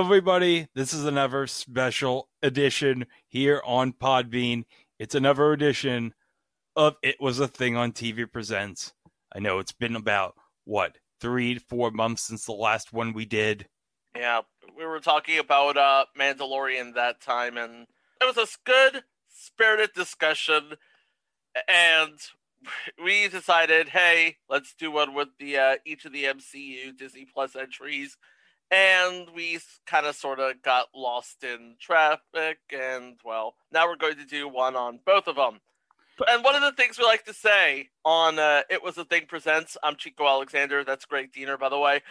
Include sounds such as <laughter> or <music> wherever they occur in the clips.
Everybody. This is another special edition here on Podbean. It's another edition of It Was a Thing on TV Presents. I know it's been about, what, three four months since the last one we did. Yeah, we were talking about uh, Mandalorian that time, and it was a good, spirited discussion. And we decided, hey, let's do one with the uh, each of the MCU Disney Plus entries. And we kind of sort of got lost in traffic, and well, now we're going to do one on both of them. And one of the things we like to say on uh, It Was a Thing Presents, I'm Chico Alexander. That's Greg Diener, by the way.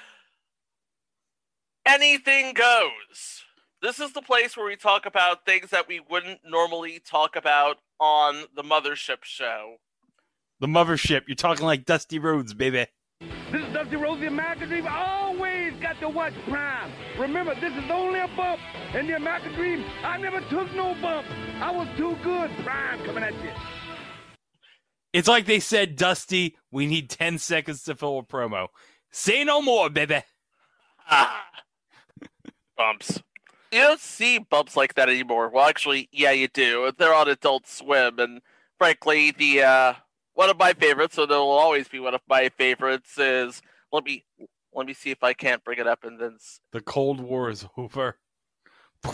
Anything goes. This is the place where we talk about things that we wouldn't normally talk about on the Mothership show. The Mothership. You're talking like Dusty Rhodes baby. This is Dusty Rhodes, the American Dream. Always got to watch Prime. Remember, this is only a bump. In the American Dream, I never took no bump. I was too good. Prime coming at you. It's like they said, Dusty, we need 10 seconds to fill a promo. Say no more, baby. Ah. <laughs> bumps. You don't see bumps like that anymore. Well, actually, yeah, you do. They're on Adult Swim, and frankly, the uh, one of my favorites, so there will always be one of my favorites. Is let me let me see if I can't bring it up, and then the Cold War is over. <laughs>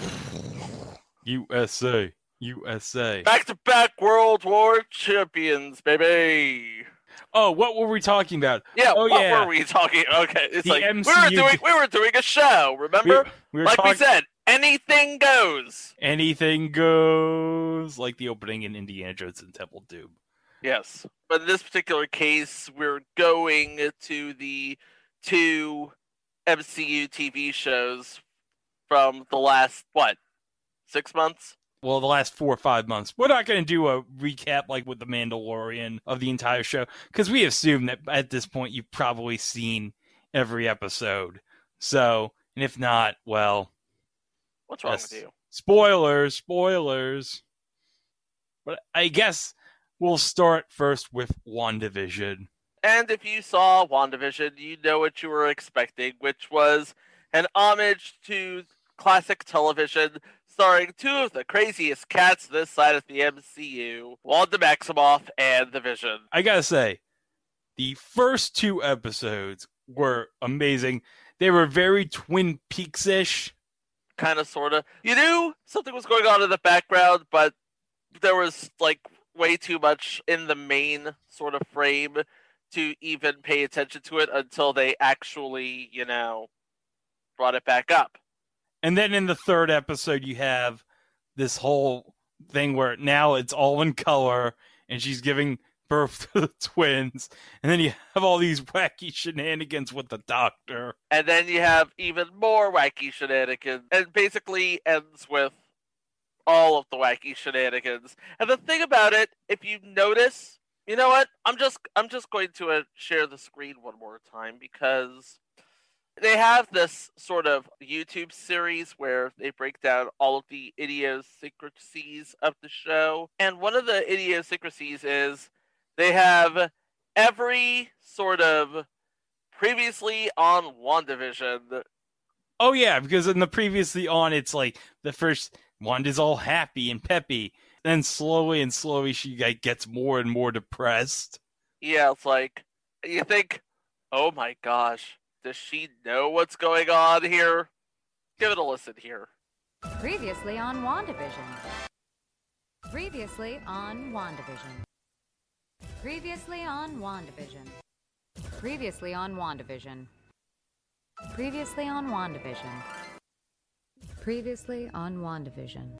USA, USA. Back to back World War champions, baby. Oh, what were we talking about? Yeah, oh, what yeah. were we talking? Okay, it's The like MCU we were doing we were doing a show. Remember, We, we like we said, anything goes. anything goes, like the opening in Indiana Jones and Temple Doom. Yes, but in this particular case, we're going to the two MCU TV shows from the last what six months. Well, the last four or five months. We're not going to do a recap like with the Mandalorian of the entire show because we assume that at this point you've probably seen every episode. So, and if not, well, What's wrong Yes. with you? spoilers, spoilers. But I guess we'll start first with WandaVision. And if you saw WandaVision, you know what you were expecting, which was an homage to classic television starring two of the craziest cats this side of the MCU, Wanda Maximoff and the Vision. I gotta say, the first two episodes were amazing. They were very Twin Peaks ish. Kind of, sort of. You knew something was going on in the background, but there was like way too much in the main sort of frame to even pay attention to it until they actually, you know, brought it back up. And then in the third episode, you have this whole thing where now it's all in color and she's giving birth <laughs> to the twins. And then you have all these wacky shenanigans with the doctor. and then you have even more wacky shenanigans, and basically ends with all of the wacky shenanigans. And the thing about it, if you notice, you know what? I'm just I'm just going to uh, share the screen one more time because they have this sort of YouTube series where they break down all of the idiosyncrasies of the show, and one of the idiosyncrasies is they have every sort of previously on WandaVision. Oh, yeah, because in the previously on, it's like the first Wanda's all happy and peppy. Then slowly and slowly, she like, gets more and more depressed. Yeah, it's like you think, oh my gosh, does she know what's going on here? Give it a listen here. Previously on WandaVision. Previously on WandaVision. Previously on WandaVision. Previously on WandaVision. Previously on WandaVision. Previously on WandaVision.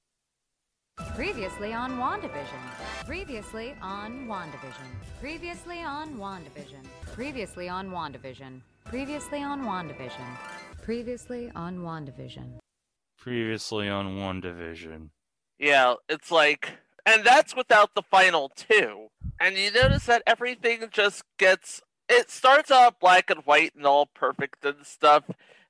Previously on WandaVision. Previously on WandaVision. Previously on WandaVision. Previously on WandaVision. Previously on WandaVision. Previously on WandaVision. Previously on WandaVision. Yeah, it's like, and that's without the final two. And you notice that everything just gets. It starts out black and white and all perfect and stuff,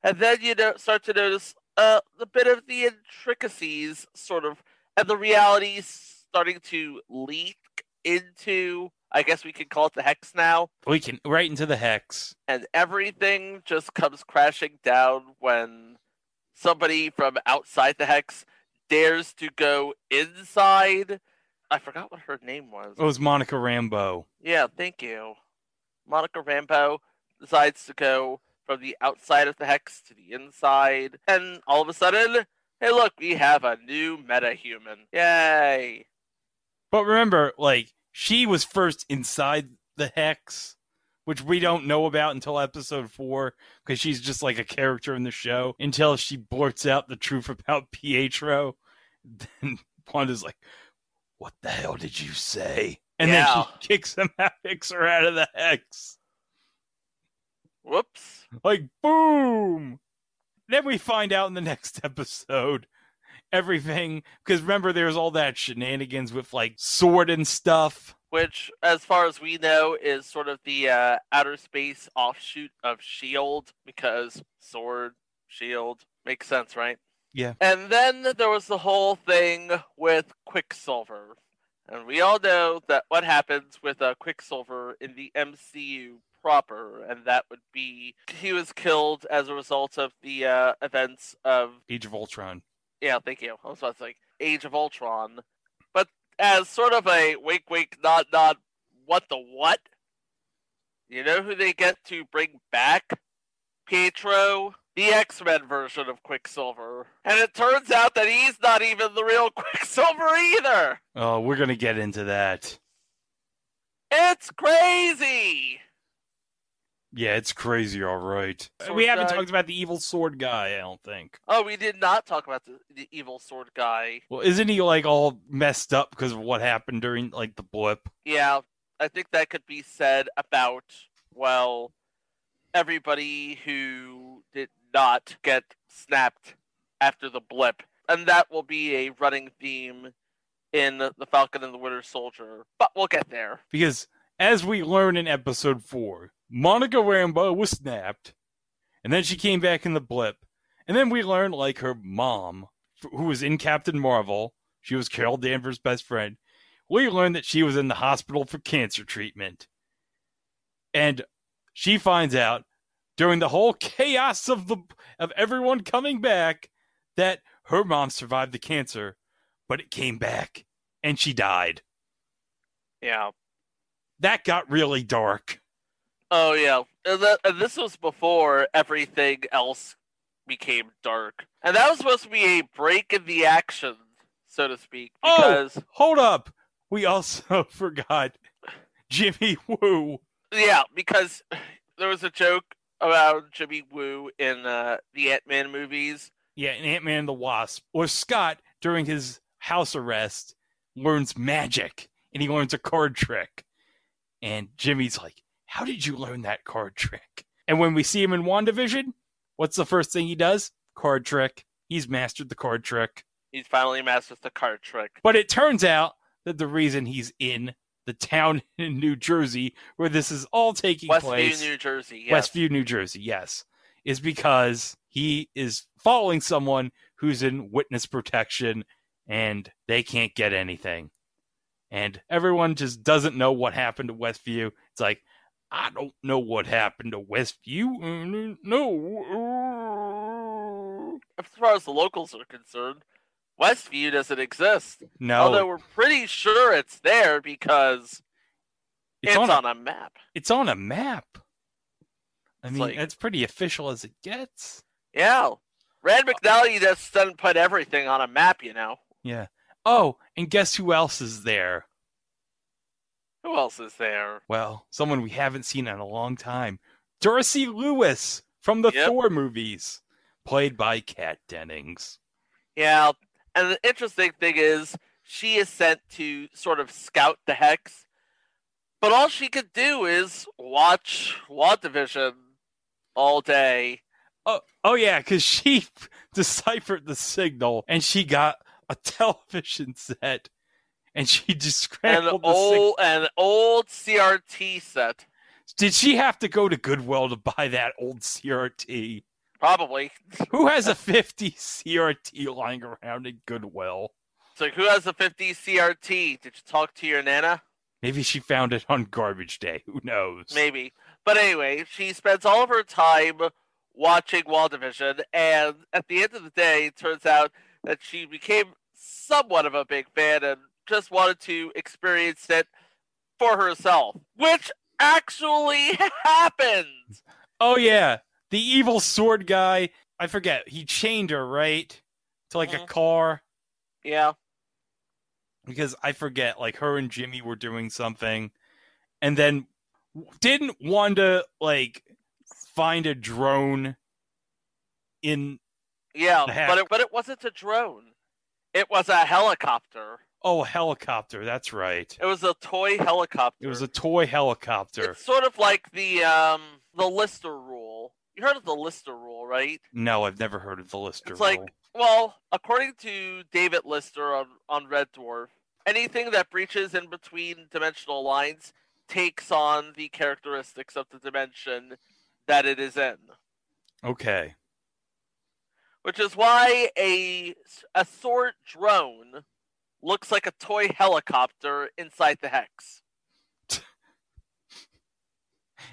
and then you know, start to notice uh, a bit of the intricacies, sort of, and the reality starting to leak into. I guess we can call it the hex now. We can right into the hex. and everything just comes crashing down when somebody from outside the hex dares to go inside. I forgot what her name was. It was Monica Rambo. Yeah, thank you. Monica Rambo decides to go from the outside of the hex to the inside, and all of a sudden, hey, look, we have a new metahuman. Yay! But remember, like, she was first inside the hex, which we don't know about until episode four, because she's just like a character in the show until she blurts out the truth about <laughs> Pietro. Then Wanda's like, What the hell did you say? And then she <laughs> kicks him out, kicks her out of the hex. Whoops. Like, boom! Then we find out in the <laughs> next episode everything, because remember, there's all that shenanigans with like sword and stuff. Which, as far as we know, is sort of the uh, outer space offshoot of Shield, because sword, shield makes sense, right? Yeah. And then there was the whole thing with Quicksilver. And we all know that what happens with uh, Quicksilver in the MCU proper, and that would be he was killed as a result of the uh, events of Age of Ultron. yeah, thank you. I was about to say Age of Ultron, but as sort of a wink, wink, nod, nod. What the what? You know who they get to bring back? Pietro, the X Men version of Quicksilver, and it turns out that he's not even the real <laughs> Quicksilver either. Oh, we're gonna get into that. It's crazy. Yeah, it's crazy, all right. Sword we haven't guy. talked about the evil sword guy, I don't think. Oh, we did not talk about the, the evil sword guy. Well, isn't he like all messed up because of what happened during like the blip? Yeah, I think that could be said about, well, everybody who did not get snapped after the blip. And that will be a running theme in The Falcon and the Winter Soldier. But we'll get there. Because as we learn in episode four, Monica Rambo was snapped, and then she came back in the blip, and then we learned, like her mom, who was in Captain Marvel, she was Carol Danvers' best friend. We learned that she was in the hospital for cancer treatment, and she finds out during the whole chaos of the of everyone coming back that her mom survived the cancer, but it came back and she died. Yeah. That got really dark. Oh, yeah. And, that, and this was before everything else became dark. And that was supposed to be a break in the action, so to speak. Oh! Hold up. We also <laughs> forgot Jimmy Woo. yeah, because there was a joke about Jimmy Woo in uh, the Ant Man movies. Yeah, in Ant Man and the Wasp. Or Scott, during his house arrest, learns magic and he learns a card trick. And Jimmy's like, How did you learn that card trick? And when we see him in WandaVision, what's the first thing he does? Card trick. He's mastered the card trick. He's finally mastered the card trick. But it turns out that the reason he's in the town <laughs> in New Jersey where this is all taking place. Westview, New Jersey. Yes. Westview, New Jersey, yes, is because he is following someone who's in witness protection and they can't get anything. And everyone just doesn't know what happened to Westview. It's like, I don't know what happened to Westview. No. Uh, as far as the locals are concerned, Westview doesn't exist. No. Although we're pretty sure it's there because it's, it's, on, on, a, a map. it's on a map. I It's mean, like- that's pretty official as it gets. Yeah. Rand oh. McNally just doesn't put everything on a map, you know. Yeah. Oh, and guess who else is there? Who else is there? Well, someone we haven't seen in a long time. Darcy Lewis from the Yep. Thor movies, played by Kat Dennings. Yeah. And the interesting thing is, she is sent to sort of scout the hex, but all she could do is watch WandaVision all day. Oh, oh yeah, because she <laughs> deciphered the signal and she got a television set and she <laughs> just An scrambled signal. old, an old CRT set. Did she have to go to Goodwill to buy that old CRT? Probably. Who has a 50 CRT lying around in Goodwill? So who has a 50 CRT? Did you talk to your nana? Maybe she found it on garbage day. Who knows? Maybe. But anyway, she spends all of her time watching WandaVision, and at the end of the day, it turns out that she became somewhat of a big fan and just wanted to experience it for herself, which actually <laughs> happened. Oh yeah, the evil sword guy. I forget. He chained her right to like a Mhm. car Yeah. because I forget. Like her and Jimmy were doing something, and then didn't Wanda like find a drone in? Yeah, but it, but it wasn't a drone. It was a helicopter. Oh, a helicopter. That's right. It was a toy helicopter. It was a toy helicopter. It's sort of like the um the Lister rule. You heard of the Lister rule, right? No, I've never heard of the Lister rule. It's like- Well, according to David Lister on, on Red Dwarf, anything that breaches in between dimensional lines takes on the characteristics of the dimension that it is in. Okay. Which is why a a sword drone looks like a toy helicopter inside the hex. <laughs>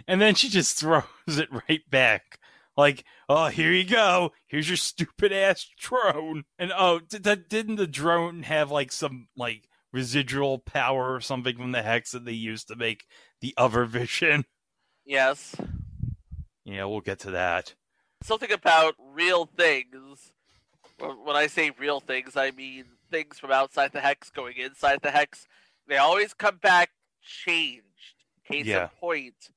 And then she just throws it right back. Like, oh, here you go. Here's your stupid ass drone. And oh, did that didn't the drone have like some like residual power or something from the hex that they used to make the other vision? Yes. Yeah, we'll get to that. something about real things. When when I say real things, I mean things from outside the hex going inside the hex. They always come back changed. Case Yeah. in point,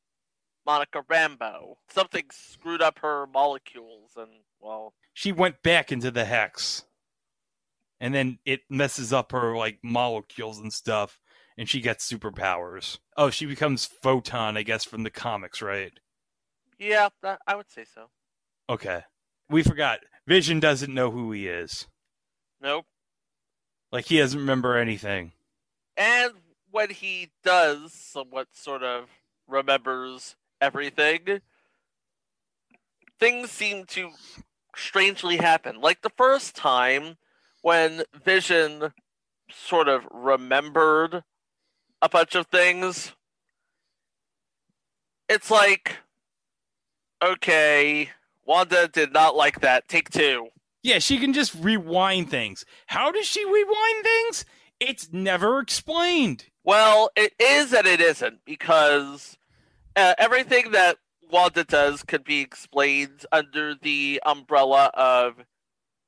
Monica Rambo. Something screwed up her molecules, and well, She went back into the hex. And then it messes up her like molecules and stuff, and she gets superpowers. Oh, she becomes photon, I guess, from the comics, right? yeah, I would say so. Okay. We forgot. Vision doesn't know who he is. Nope. Like he doesn't remember anything. And when he does, somewhat sort of remembers everything, things seem to strangely happen. Like the first time when Vision sort of remembered a bunch of things, it's like, okay, Wanda did not like that. Take two. Yeah, she can just rewind things. How does she rewind things? It's never explained. Well, it is and it isn't because uh, everything that Wanda does could be explained under the umbrella of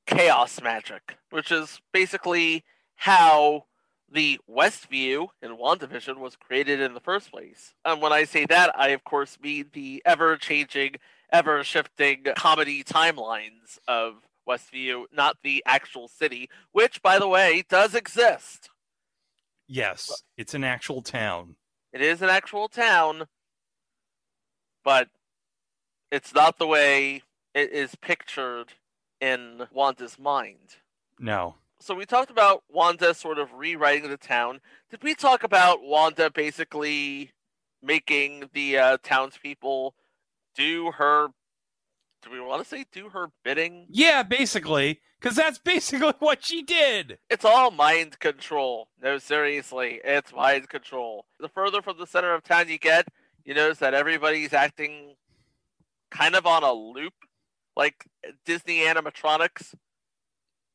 chaos magic, which is basically how the Westview in WandaVision was created in the first place. And when I say that, I of course mean the ever changing, ever shifting comedy timelines of Westview, not the actual city, which, by the way, does exist. Yes, it's an actual town. It is an actual town, but it's not the way it is pictured in Wanda's mind. No. So we talked about Wanda sort of rewriting the town. Did we talk about Wanda basically making the uh, townspeople do her? Do we want to say do her bidding? Yeah, basically, because that's <laughs> basically what she did. It's all mind control. No, seriously, it's mind control. The further from the center of town you get, you notice that everybody's acting kind of on a loop, like Disney animatronics.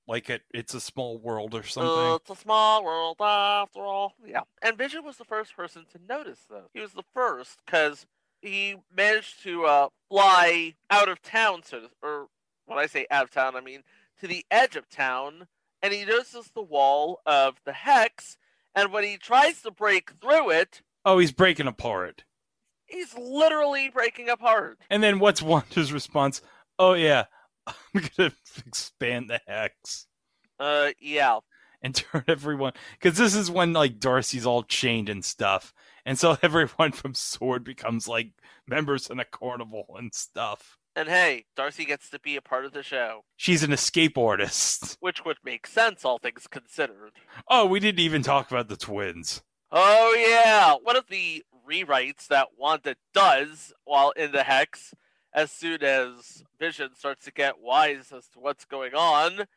Like it, it's a small world or Uh, something. it's a small world after all. Yeah. And Vision was the first person to notice though. He was the first because he managed to uh, fly out of town, so to, or when I say out of town, I mean to the edge of town, and he notices the wall of the hex. And when he tries to break through it, oh, he's breaking apart. he's literally breaking apart. And then what's Wanda's response? Oh yeah, <laughs> I'm gonna expand the hex Uh, yeah. and <laughs> turn everyone because this is when like Darcy's all chained and stuff, and <laughs> so everyone from Sword becomes like members in a carnival and stuff. And hey, Darcy gets to be a part of the show, She's an escape artist. <laughs> which would make sense, all things considered. Oh, we didn't even talk about the twins. Oh yeah, one of the rewrites that Wanda does while in the hex, as soon as Vision starts to get wise as to what's going on,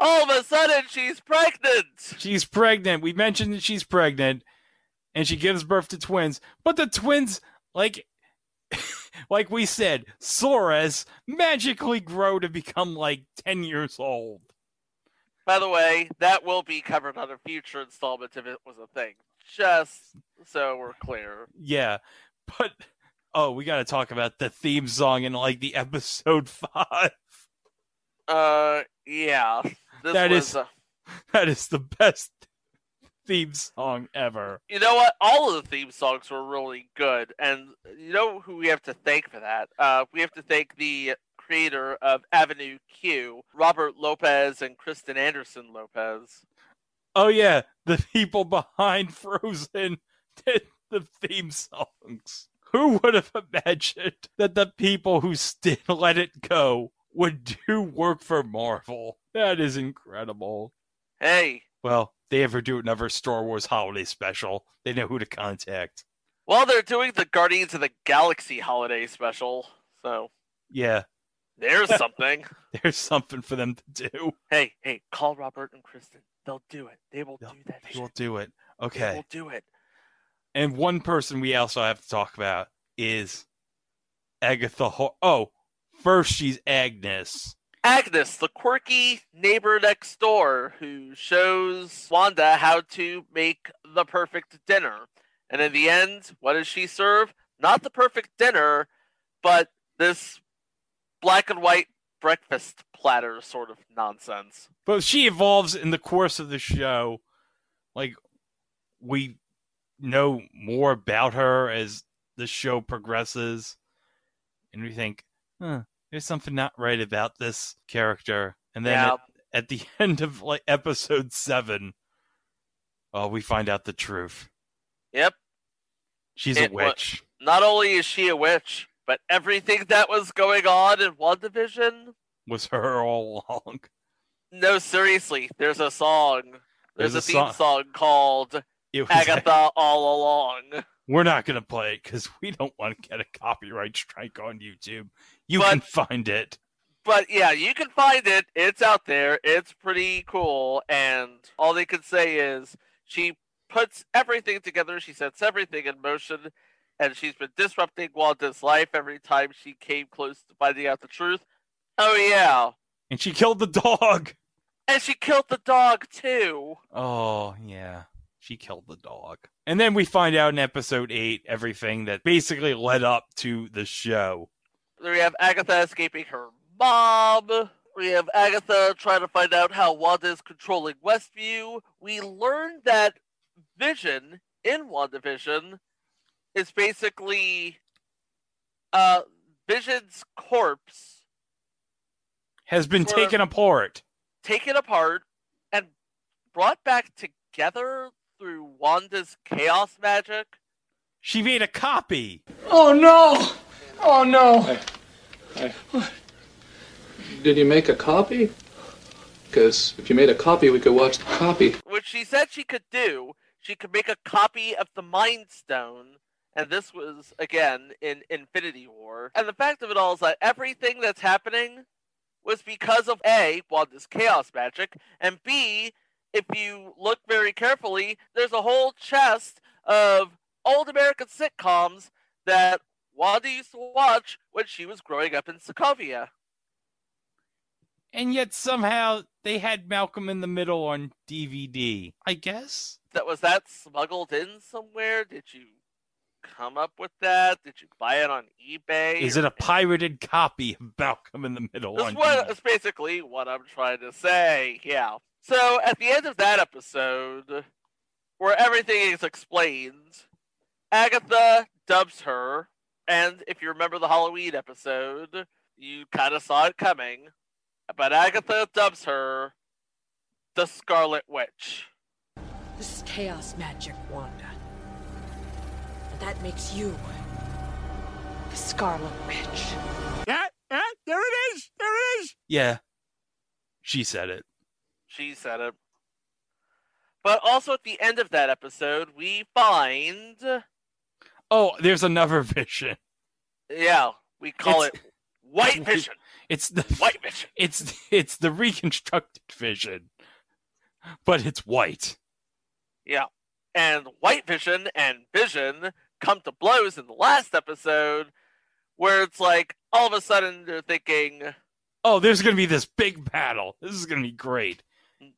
all of a sudden she's pregnant. She's pregnant. We mentioned that she's pregnant, and she gives birth to twins. But the twins, like, <laughs> like we said, Suarez magically grow to become like 10 years old. By the way, that will be covered on a future installment if it was a thing. Just so we're clear. Yeah. But oh, we got to talk about the theme song in like the episode <laughs> 5. Uh, yeah. This That was, is- uh, <laughs> That is the best theme song ever. you know what? All of the theme songs were really good, and you know who we have to thank for that? Uh, we have to thank the creator of Avenue Q, Robert Lopez and Kristen Anderson Lopez. Oh yeah, the people behind <laughs> Frozen did the theme songs. Who would have imagined that the people who still <laughs> let it go would do work for Marvel? That is incredible. Hey, Well, they ever do another Star Wars holiday special, they know who to contact. well, they're doing the Guardians of the Galaxy holiday special, so Yeah, there's <laughs> something. there's something for them to do. hey, hey, call Robert and Kristen. They'll do it. They will They'll- do that. They will do it. Okay. They will do it. And one person we also have to talk about is Agatha. Ho- oh, first she's Agnes. Agnes, the quirky neighbor next door who shows Wanda how to make the perfect dinner. And in the end, what does she serve? Not the perfect dinner, but this black and white breakfast platter sort of nonsense. But she evolves in the course of the show. Like, we know more about her as the show progresses. And we think, huh, there's something not right about this character. And then yeah, at, at the <laughs> end of like episode seven, oh, we find out the truth. yep. She's It a witch. Not only is she a witch, but everything that was going on in WandaVision. Was her all along. No, seriously, there's a song. There's, There's a, a theme song- song called Agatha All Along. We're not going to play it because we don't want to get a copyright strike on YouTube. You But- can find it. But yeah, you can find it. It's out there. It's pretty cool. And all they can say is she puts everything together. She sets everything in motion. And she's been disrupting Wanda's life every time she came close to finding out the truth. Oh, yeah. And she killed the dog. And she killed the dog, too. Oh, yeah. She killed the dog. And then we find out in episode 8 everything that basically led up to the show. We have Agatha escaping her mom. We have Agatha trying to find out how Wanda is controlling Westview. We learned that Vision in WandaVision is basically uh, Vision's corpse Has been taken apart. taken apart and brought back together through Wanda's chaos magic. She made a copy. Oh no! Oh no! Did you make a copy? Because if you made a copy, we could watch the copy. which she said she could do. She could make a copy of the Mind Stone, and this was again in Infinity War. And the fact of it all is that everything that's happening was because of A, Wanda's chaos magic, and B, if you look very carefully, there's a whole chest of old American sitcoms that Wanda used to watch when she was growing up in Sokovia. And yet somehow they had Malcolm in the Middle on DVD. I guess. That was that smuggled in somewhere? Did you come up with that? Did you buy it on eBay? Is it a pirated copy of Malcolm in the Middle That's what that's basically what I'm trying to say. Yeah. So at the end of that episode, where everything is explained, Agatha dubs her, and if you remember the Halloween episode, you kind of saw it coming. But Agatha dubs her the Scarlet Witch. This is chaos magic, Wanda. And that makes you the Scarlet Witch. Yeah, yeah, there it is. There it is. Yeah. She said it. She said it. But also at the end of that episode, we find, Oh, there's another <laughs> vision. yeah, we call It's- it White Vision. It's the <laughs> White Vision. it's it's the reconstructed vision. But it's white. Yeah. And White Vision and Vision come to blows in the last episode where it's like all of a sudden they're thinking, Oh, there's going to be this big battle. This is going to be great.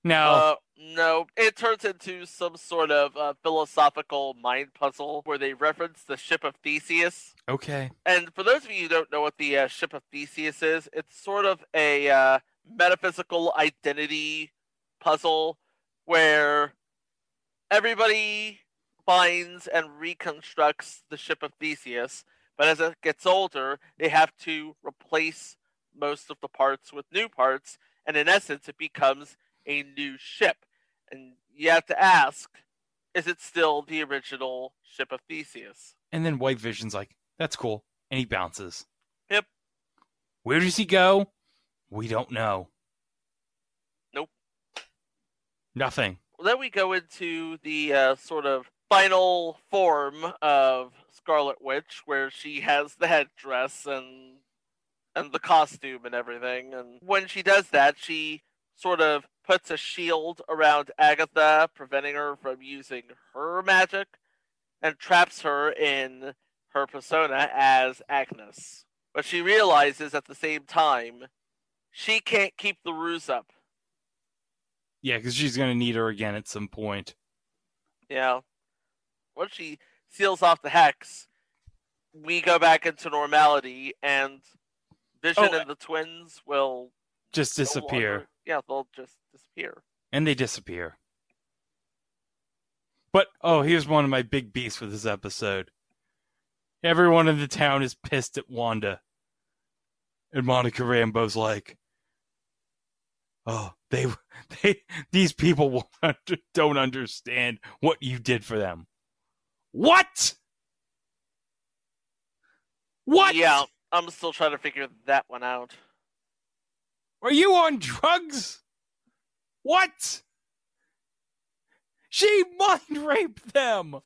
Now, uh, no, it turns into some sort of uh, philosophical mind puzzle where they reference the ship of Theseus. okay. And for those of you who don't know what the uh, ship of Theseus is, it's sort of a uh, metaphysical identity puzzle where everybody finds and reconstructs the ship of Theseus, but as it gets older, they have to replace most of the parts with new parts, and in essence, it becomes a new ship. And you have to ask, is it still the original ship of Theseus? And then White Vision's like, that's cool. And he bounces. Yep. Where does he go? We don't know. Nope. Nothing. then we go into the uh, sort of final form of Scarlet Witch, where she has the headdress and and the costume and everything. And when she does that, she sort of puts a shield around Agatha, preventing her from using her magic, and traps her in her persona as Agnes. But she realizes at the same time she can't keep the ruse up. Yeah, because she's going to need her again at some point. Yeah. Once she seals off the hex, we go back into normality, and Vision Oh, and the twins will Just no disappear. longer- yeah, they'll just disappear. And they disappear. But, oh, here's one of my big beasts with this episode. Everyone in the town is pissed at Wanda. And Monica Rambo's like, oh, they, <laughs> they, these people <laughs> don't understand what you did for them. What? What? Yeah, I'm still trying to figure that one out. Are you on drugs? What? She mind raped them.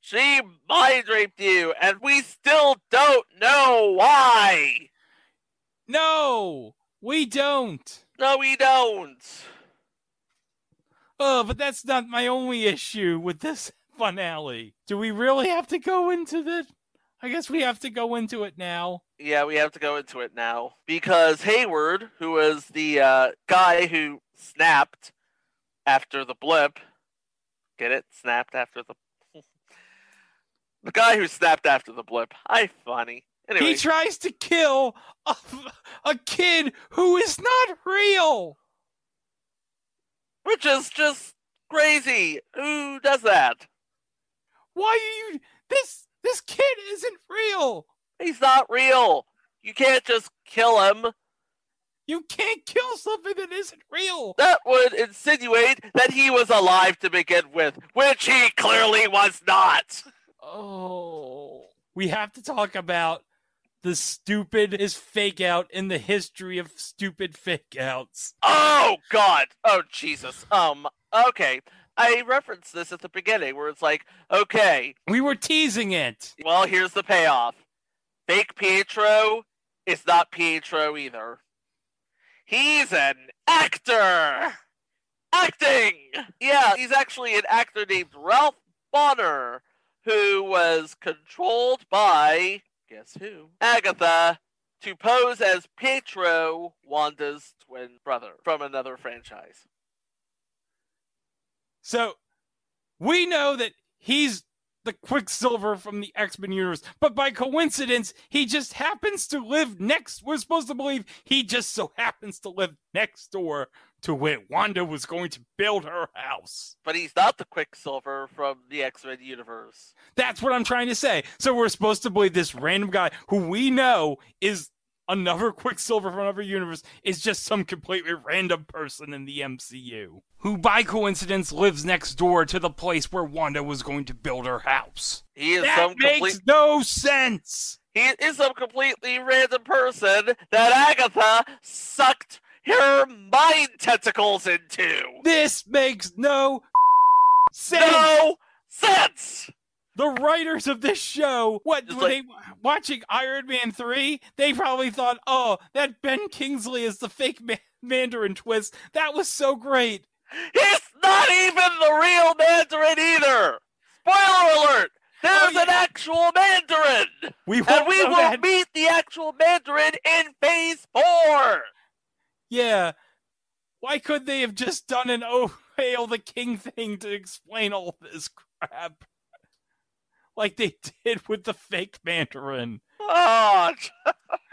She mind raped you, and we still don't know why. No, we don't. No, we don't. Oh, but that's not my only issue with this finale. Do we really have to go into the? I guess we have to go into it now. Yeah, we have to go into it now because Hayward, who was the uh, guy who snapped after the blip, get it? Snapped after the the guy who snapped after the blip. Hi, funny. Anyway, He tries to kill a, a kid who is not real. which is just crazy. Who does that? Why are you? This this kid isn't real. He's not real. You can't just kill him. You can't kill something that isn't real. That would insinuate that he was alive to begin with, which he clearly was not. Oh. We have to talk about the stupidest fake out in the history of stupid fake outs. Oh God! Oh Jesus! Um. Okay, I referenced this at the beginning, where it's like, okay, We were teasing it. well, here's the payoff. Fake Pietro is not Pietro either. He's an actor. Acting. Yeah, he's actually an actor named Ralph Bohner, who was controlled by guess who? Agatha to pose as Pietro, Wanda's twin brother from another franchise. So we know that he's the Quicksilver from the X Men universe, but by coincidence, he just happens to live next. We're supposed to believe he just so happens to live next door to where Wanda was going to build her house. But he's not the Quicksilver from the X Men universe. That's what I'm trying to say. So we're supposed to believe this random guy who we know is another <laughs> Quicksilver from another universe is just some completely random person in the MCU who by coincidence lives next door to the place where Wanda was going to build her house. He is That some makes complete. no sense. He is some completely random person that Agatha sucked her mind tentacles into. This makes no sense. No sense. The writers of this show, what were like- they watching Iron Man 3? They probably thought, oh, that Ben Kingsley is the fake ma- Mandarin twist. That was so great. He's not even the real Mandarin either. Spoiler alert. There's Oh, an actual Mandarin! We And we will that. meet the actual Mandarin in phase four! Yeah. Why could they have just done an oh hail the king thing to explain all this crap? Like they <laughs> did with the fake Mandarin. Oh,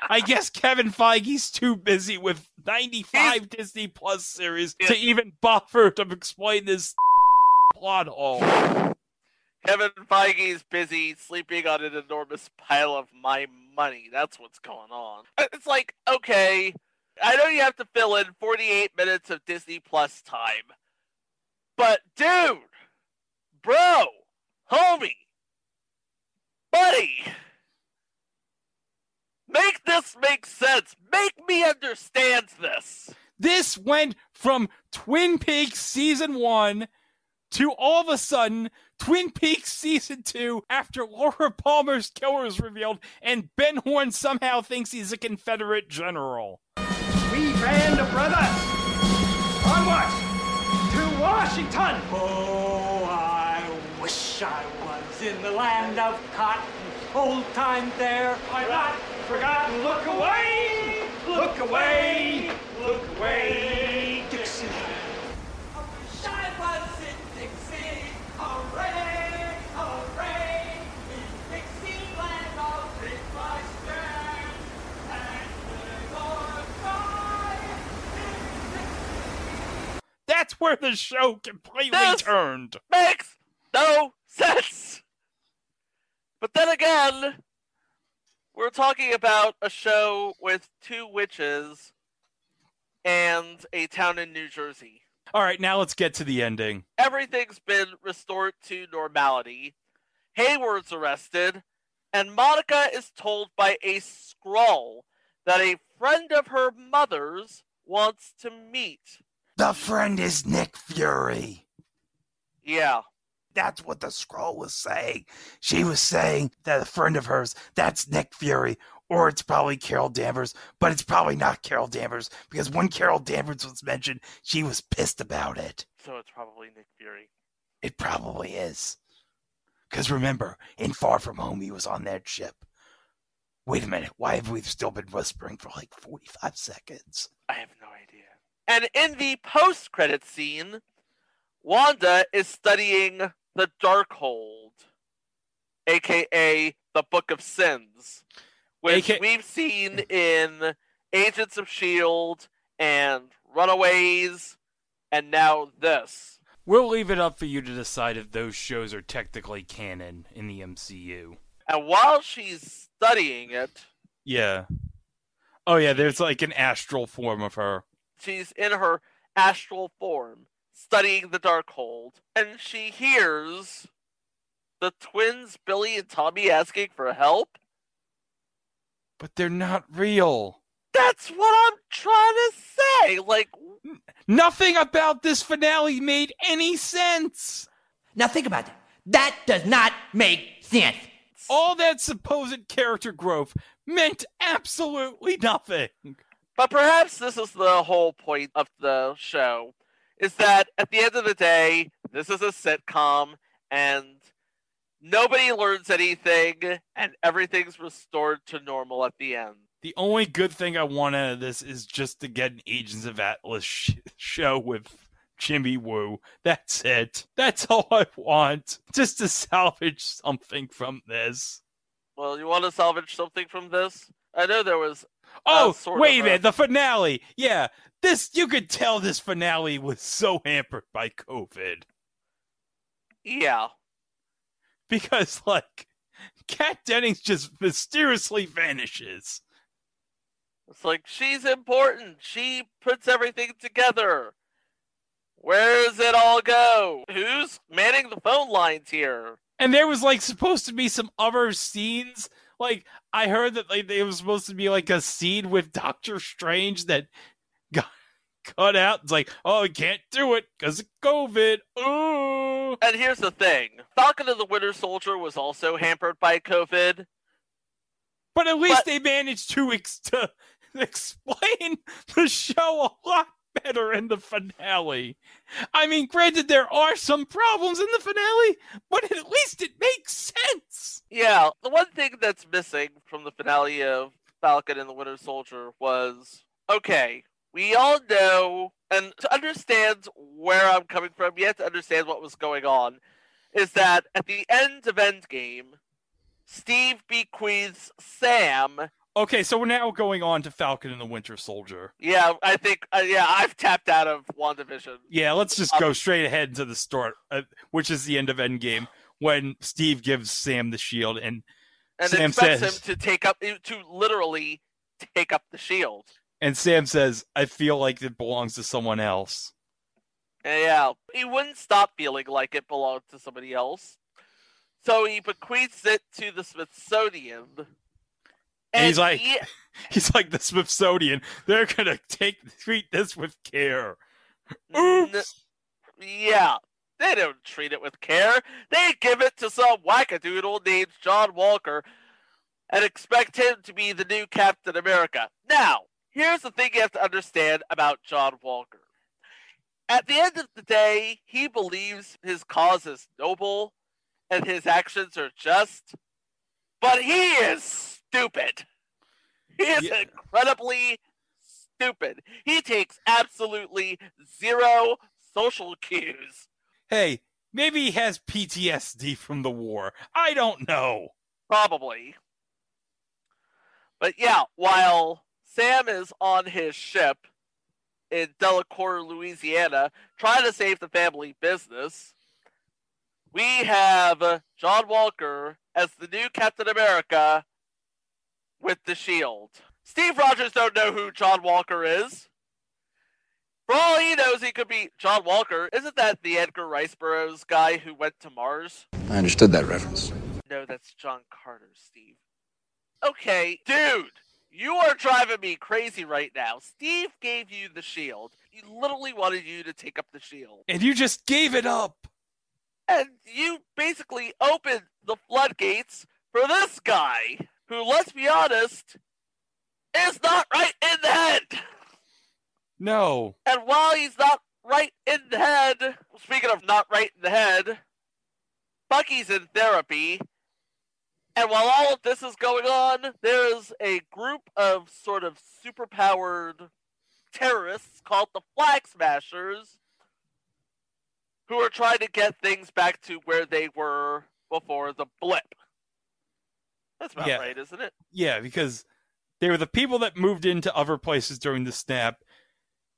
I guess Kevin Feige's too busy with 95 Disney Plus series to even bother to explain this <laughs> plot hole. Kevin Feige's busy sleeping on an enormous pile of my money. That's what's going on. It's like, okay, I know you have to fill in 48 minutes of Disney Plus time, but dude, bro, homie, buddy, make this make sense. Make me understand this. This went from Twin Peaks season one to all of a sudden Twin Peaks season two after Laura Palmer's killer is revealed and Ben Horne somehow thinks he's a Confederate general. We band of brothers! Onwards! To Washington! Oh, I wish I was in the land of cotton. Old time there, I've not forgotten. Look away! Look away! Look away, Dixie! I wish I was in Dixie. Hooray! Hooray! In Dixieland, I'll take my stand. And live or die. That's where the show completely This- turned. Makes no sense. But then again, we're talking about a show with two witches and a town in New Jersey. All right, now let's get to the ending. Everything's been restored to normality. Hayward's arrested, and Monica is told by a scroll that a friend of her mother's wants to meet. The friend is Nick Fury. Yeah. That's what the scroll was saying. She was saying that a friend of hers, that's Nick Fury, or it's probably Carol Danvers, but it's probably not Carol Danvers because when Carol Danvers was mentioned, she was pissed about it. So it's probably Nick Fury. It probably is. Because remember, in Far From Home, he was on that ship. Wait a minute, why have we still been whispering for like 45 seconds? I have no idea. And in the post credit scene, Wanda is studying the Darkhold, aka the Book of Sins, which AKA we've seen in Agents of S.H.I.E.L.D. And Runaways, and now this. We'll leave it up for you to decide if those shows are technically canon in the MCU. And while she's studying it, Yeah. Oh yeah, there's like an astral form of her. she's in her astral form studying the Darkhold, and she hears the twins Billy and Tommy asking for help. But they're not real. That's what I'm trying to say. Like, Nothing about this finale made any sense. Now think about that. That does not make sense. All that supposed character growth meant absolutely nothing. but perhaps this is the whole point of the show is that at the end of the day, this is a sitcom and nobody learns anything and everything's restored to normal at the end. The only good thing I want out of this is just to get an Agents of Atlas sh- show with Jimmy Woo. That's it. That's all I want. Just to salvage something from this. Well, you want to salvage something from this? I know there was. Oh, sort wait of a a- minute. The finale. Yeah. This, you could tell this finale was so hampered by COVID. Yeah. Because, like, Kat Dennings just mysteriously vanishes. It's like she's important. She puts everything together. Where does it all go? Who's manning the phone lines here? And there was like supposed to be some other scenes. Like I heard that like there was supposed to be like a scene with Doctor Strange that got <laughs> cut out. It's like, oh, I can't do it because of COVID. Ooh. And here's the thing Falcon and the Winter Soldier was also hampered by COVID. But at least they managed to, ex- to <laughs> explain the show a lot better in the finale. I mean, granted, there are some problems in the finale, but at least it makes sense. Yeah, the one thing that's missing from the finale of Falcon and the Winter Soldier was okay, we all know, and to understand where I'm coming from, you have to understand what was going on. Is that at the end of Endgame, Steve bequeaths Sam. Okay, so we're now going on to Falcon and the Winter Soldier. Yeah, I think, uh, yeah, I've tapped out of WandaVision. Yeah, let's just go straight ahead to the start, uh, which is the end of Endgame, when Steve gives Sam the shield and, And Sam expects says, him to take up, to literally take up the shield. and Sam says, "I feel like it belongs to someone else." Yeah, he wouldn't stop feeling like it belonged to somebody else. So he bequeaths it to the Smithsonian. And he's like, he- <laughs> he's like the Smithsonian. They're gonna take treat this with care. Oops. yeah, they don't treat it with care. They give it to some wackadoodle named John Walker and expect him to be the new Captain America. Now, here's the thing you have to understand about John Walker. At the end of the day, he believes his cause is noble and his actions are just, but he is stupid. He is Yeah. incredibly stupid. He takes absolutely zero social cues. Hey, maybe he has PTSD from the war. I don't know. Probably. But yeah, while Sam is on his ship in Delacroix, Louisiana, trying to save the family business, we have John Walker as the new Captain America with the shield. Steve Rogers don't know who John Walker is. For all he knows, he could be John Walker. Isn't that the Edgar Rice Burroughs guy who went to Mars? I understood that reference. No, that's John Carter, Steve. Okay, dude, you are driving me crazy right now. Steve gave you the shield. He literally wanted you to take up the shield. And you just gave it up. And you basically opened the floodgates for this guy, who, let's be honest, is not right in the head. No. And while he's not right in the head, speaking of not right in the head, Bucky's in therapy. And while all of this is going on, there's a group of sort of superpowered terrorists called the Flag Smashers who are trying to get things back to where they were before the blip. That's about Yeah. right, isn't it? Yeah, because they were the people that moved into other places during the snap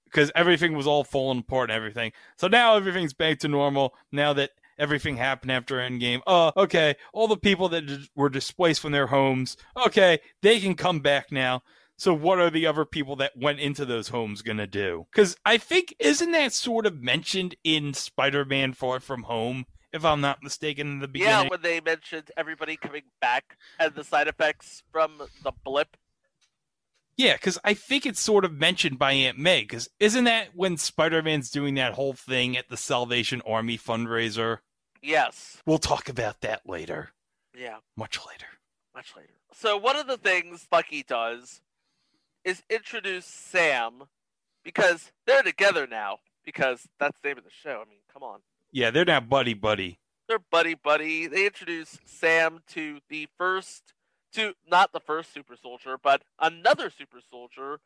because everything was all falling apart and everything. So now everything's back to normal now that everything happened after Endgame. Oh, okay. All the people that d- were displaced from their homes, okay, they can come back now. So what are the other people that went into those homes going to do? Because I think, isn't that sort of mentioned in Spider-Man Far From Home, if I'm not mistaken, in the beginning? Yeah, when they mentioned everybody coming back and the side effects from the blip. Yeah, because I think it's sort of mentioned by Aunt May. Because isn't that when Spider Man's doing that whole thing at the Salvation Army fundraiser? Yes. We'll talk about that later. Yeah, Much later. much later. So one of the things Bucky does is introduce Sam because they're together now. Because that's the name of the show. I mean, come on. Yeah, they're now buddy buddy. They're buddy buddy. They introduce Sam to the first to not the first super soldier, but another super soldier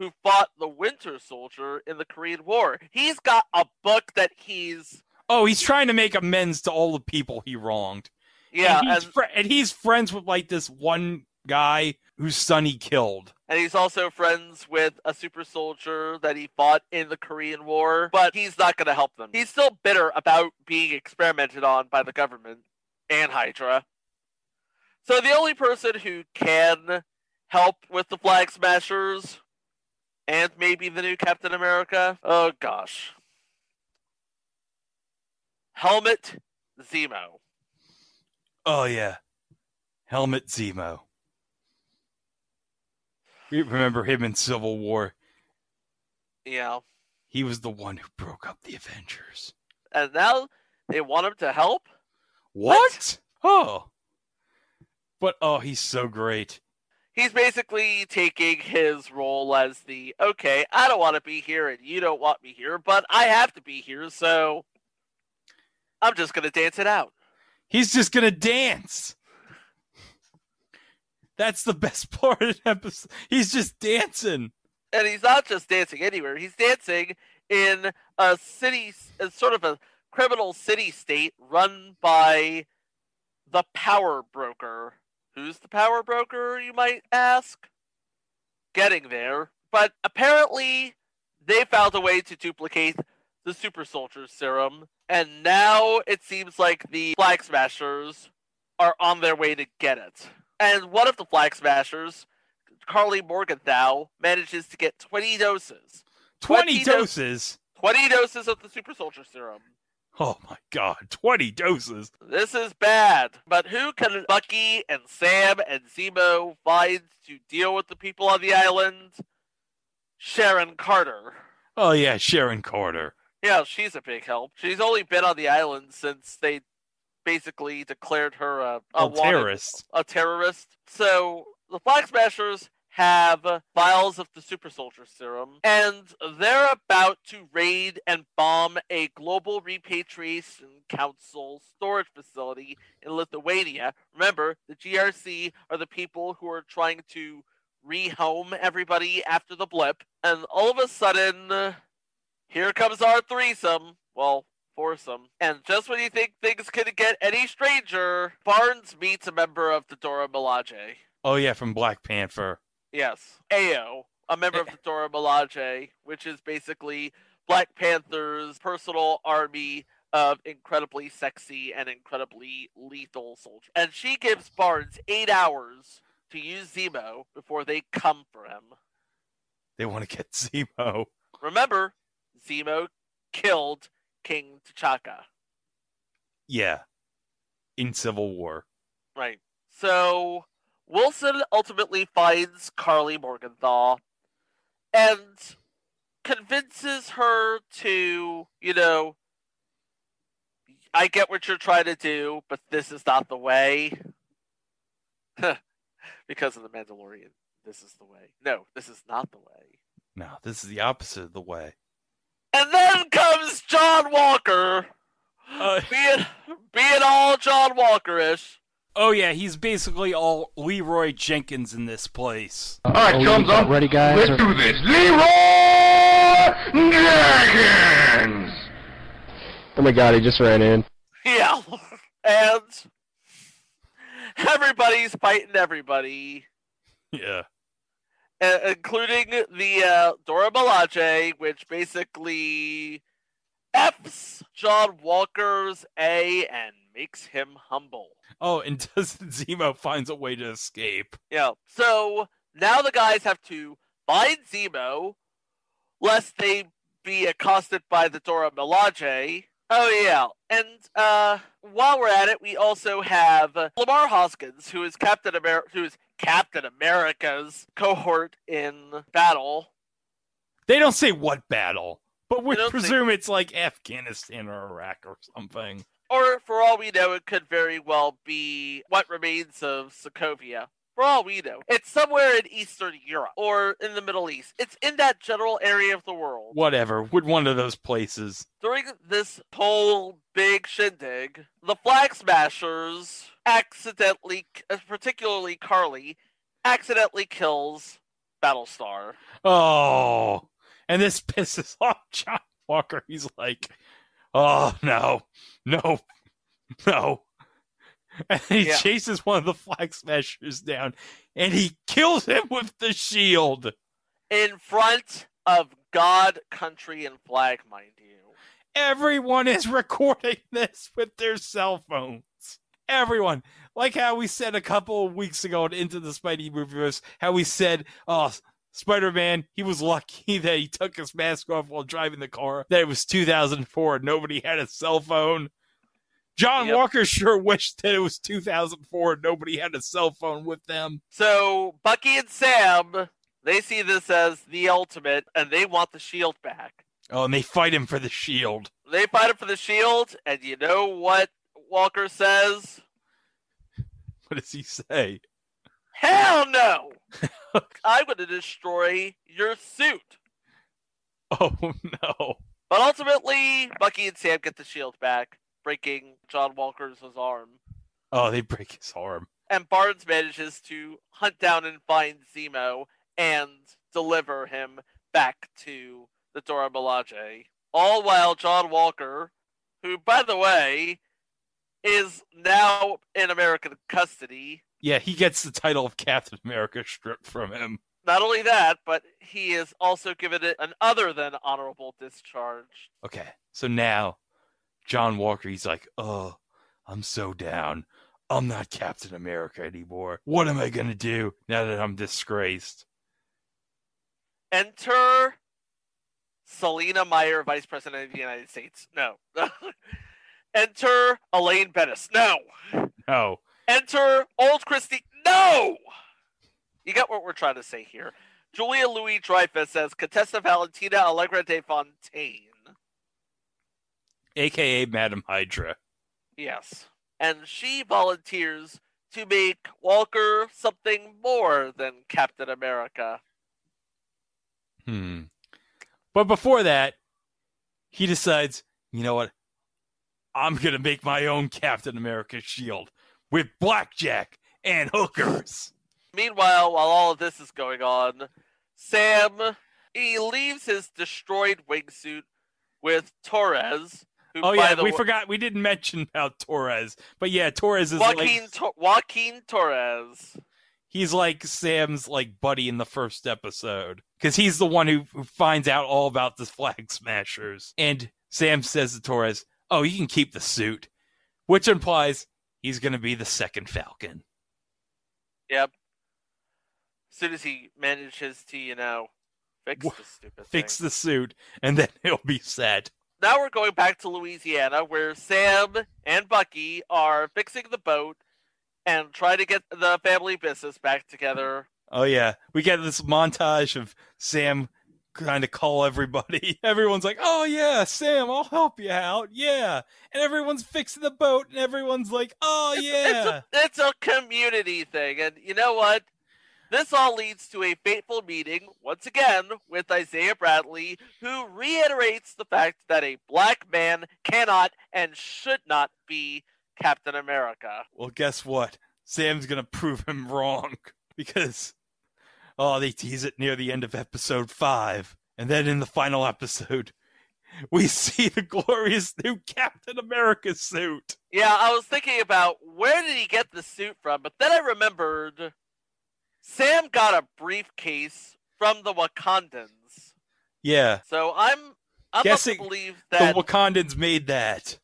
who fought the Winter Soldier in the Korean War. He's got a book that he's Oh, he's trying to make amends to all the people he wronged. yeah, and he's, and, fri- and he's friends with like this one guy whose son he killed. And he's also friends with a super soldier that he fought in the Korean War, but he's not going to help them. He's still bitter about being experimented on by the government and Hydra. So the only person who can help with the Flag Smashers and maybe the new Captain America, oh gosh. Helmut Zemo. Oh yeah, Helmut Zemo. We remember him in Civil War. Yeah. He was the one who broke up the Avengers. And now they want him to help? What? Oh. But oh, he's so great. he's basically taking his role as the okay, I don't want to be here and you don't want me here, but I have to be here, so I'm just gonna dance it out. He's just gonna dance. That's the best <laughs> part of the episode. He's just dancing. And he's not just dancing anywhere, he's dancing in a city, a sort of a criminal city state run by the power broker. Who's the power broker, you might ask? Getting there. But apparently, they found a way to duplicate the super soldier serum, and now it seems like the Flag Smashers are on their way to get it. And one of the Flag Smashers, Karli Morgenthau, manages to get 20 doses. 20, 20 do- doses. 20 doses of the super soldier serum. Oh my god, 20 doses. This is bad. But who can Bucky and Sam and Zemo find to deal with the people on the island? Sharon Carter. Oh yeah, Sharon Carter. Yeah, she's a big help. She's only been on the island since they basically declared her a, a, A terrorist. a terrorist. So the Flag Smashers have vials of the super soldier serum, and they're about to raid and bomb a global repatriation council storage facility in Lithuania. Remember, the GRC are the people who are trying to rehome everybody after the blip, and all of a sudden, here comes our threesome. Well, foursome. And just when you think things could get any stranger, Barnes meets a member of the Dora Milaje. Oh yeah, from Black Panther. Yes, Ayo, a member of the Dora Milaje, which is basically Black Panther's personal army of incredibly sexy and incredibly lethal soldiers. And she gives Barnes eight hours to use Zemo before they come for him. They want to get <laughs> Zemo. Remember, Zemo killed King T'Chaka. Yeah. In Civil War. Right. So Wilson ultimately finds Karli Morgenthau and convinces her to, you know, I get what you're trying to do, but this is not the way. <laughs> because of the Mandalorian. This is the way. No, this is not the way. No, this is the opposite of the way. And then comes John Walker. Uh, being being all John Walker-ish. Oh yeah, he's basically all Leeroy Jenkins in this place. All right, chums up. ready, guys? Let's Or- do this. Leeroy Jenkins. Oh my god, he just ran in. Yeah. And everybody's fighting everybody, Yeah. Uh, including the uh, Dora Milaje, which basically F's John Walker's A and makes him humble. Oh, and <laughs> doesn't Zemo finds a way to escape? Yeah. So now the guys have to find Zemo, lest they be accosted by the Dora Milaje. Oh yeah, and uh, while we're at it, we also have Lemar Hoskins, who is Captain Amer- who is Captain America's cohort in battle. They don't say what battle, but we don't say- presume it's like Afghanistan or Iraq or something. Or for all we know, it could very well be what remains of Sokovia. For all we know, it's somewhere in Eastern Europe or in the Middle East. It's in that general area of the world. Whatever, with one of those places. During this whole big shindig, the Flag Smashers accidentally, particularly Karli, accidentally kills Battlestar. Oh, and this <laughs> pisses off John Walker. He's like, "Oh no, no, <laughs> no!" And he Yeah. chases one of the flag smashers down, and he kills him with the shield. In front of God, country, and flag, mind you. Everyone is <laughs> recording this with their cell phones. Everyone, like how we said a couple of weeks ago in Into the Spidey Movieverse, how we said, "Oh, Spider Man, he was lucky <laughs> that he took his mask off while driving the car. That it was 2004 nobody had a cell phone. John Yep. Walker sure wished that it was 2004 and nobody had a cell phone with them. So Bucky and Sam, they see this as the ultimate, and they want the shield back. Oh, and they fight him for the shield. They fight him for the shield, and you know what Walker says? What does he say? Hell no! <laughs> I'm going to destroy your suit. Oh <laughs> no. But ultimately, Bucky and Sam get the shield back, breaking John Walker's arm. Oh, they break his arm. And Barnes manages to hunt down and find Zemo and deliver him back to the Dora Milaje. All while John Walker, who, by the way, is now in American custody. Yeah, he gets the title of Captain America stripped from him. Not only that, but he is also given it an other than honorable discharge. Okay, so now John Walker, he's like, oh, I'm so down. I'm not Captain America anymore. What am I gonna do now that I'm disgraced? Enter Selina Meyer, Vice President of the United States. No. <laughs> Enter Elaine Benes. No. No. Enter Old Christie. No. You got what we're trying to say here. Julia Louis Dreyfus as Contessa Valentina Allegra de Fontaine. AKA Madam Hydra. Yes. And she volunteers to make Walker something more than Captain America. Hmm. But before that, he decides, you know what? I'm going to make my own Captain America shield with blackjack and hookers. Meanwhile, while all of this is going on, Sam he leaves his destroyed wingsuit with Torres. Who, Oh yeah, we wa- forgot we didn't mention about Torres. But yeah, Torres is Joaquin, like Joaquin Torres. he's like Sam's like buddy in the first episode because he's the one who, who finds out all about the flag smashers. And Sam says to Torres, "Oh, you can keep the suit," which implies he's going to be the second Falcon. Yep. As soon as he manages to, you know, fix the stupid Fix thing. the suit, and then <laughs> he'll be set. Now we're going back to Louisiana, where Sam and Bucky are fixing the boat and trying to get the family business back together. Oh yeah, we get this montage of Sam trying to call everybody. <laughs> Everyone's like, "Oh yeah, Sam, I'll help you out." Yeah, and everyone's fixing the boat, and everyone's like, "Oh yeah." It's a community thing, and you know what? This all leads to a fateful meeting, once again, with Isaiah Bradley, who reiterates the fact that a black man cannot and should not be Captain America. Well, guess what? Sam's gonna prove him wrong <laughs> because oh, they tease it near the end of episode five, and then in the final episode, <laughs> we see the glorious new Captain America suit. Yeah, I was thinking about where did he get the suit from, but then I remembered Sam got a briefcase from the Wakandans. Yeah, So I'm I'm Guessing to believe the Wakandans made that.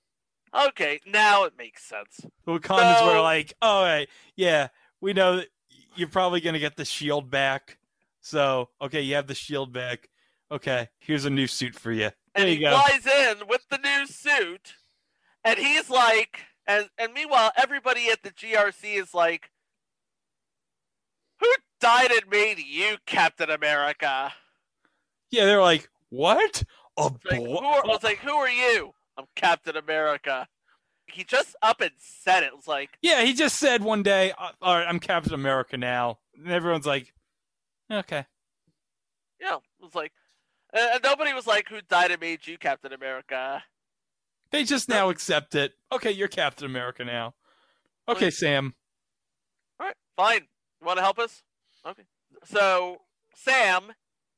okay, now it makes sense. The Wakandans were like, "All right, yeah, we know that you're probably gonna get the shield back. So, okay, you have the shield back. Okay, here's a new suit for you. There and you he go. flies in with the new suit, and he's like, and and meanwhile, everybody at the GRC is like, "Who died and made you Captain America?" Yeah, they're like, "What? A like, boy?" who are, I was like, "Who are you?" I'm Captain America. He just up and said it. It was like, Yeah, he just said one day, "Uh, "All right, I'm Captain America now," and everyone's like, "Okay." yeah, it was like, and, and nobody was like, "Who died and made you Captain America?" They just now accept it. Okay, you're Captain America now. Okay, Sam. All right, fine. Want to help us? Okay. So Sam,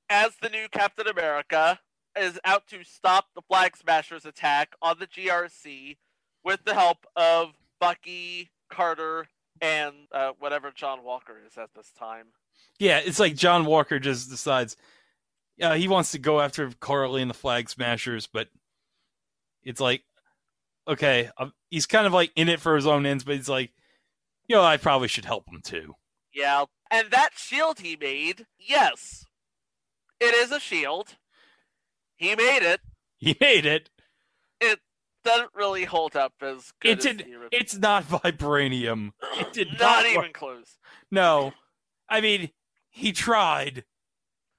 as the new Captain America, is out to stop the Flag Smashers attack on the GRC with the help of Bucky, Carter, and uh, whatever John Walker is at this time. Yeah, it's like John Walker just decides, yeah, he wants to go after Karli and the Flag Smashers, but it's like, okay, um, he's kind of like in it for his own ends, but he's like, you know, I probably should help him too. Yeah, and that shield he made, yes, it is a shield. He made it. He made it. It doesn't really hold up as good It as did. It's not vibranium. It did not, Not work. even close. No, I mean he tried,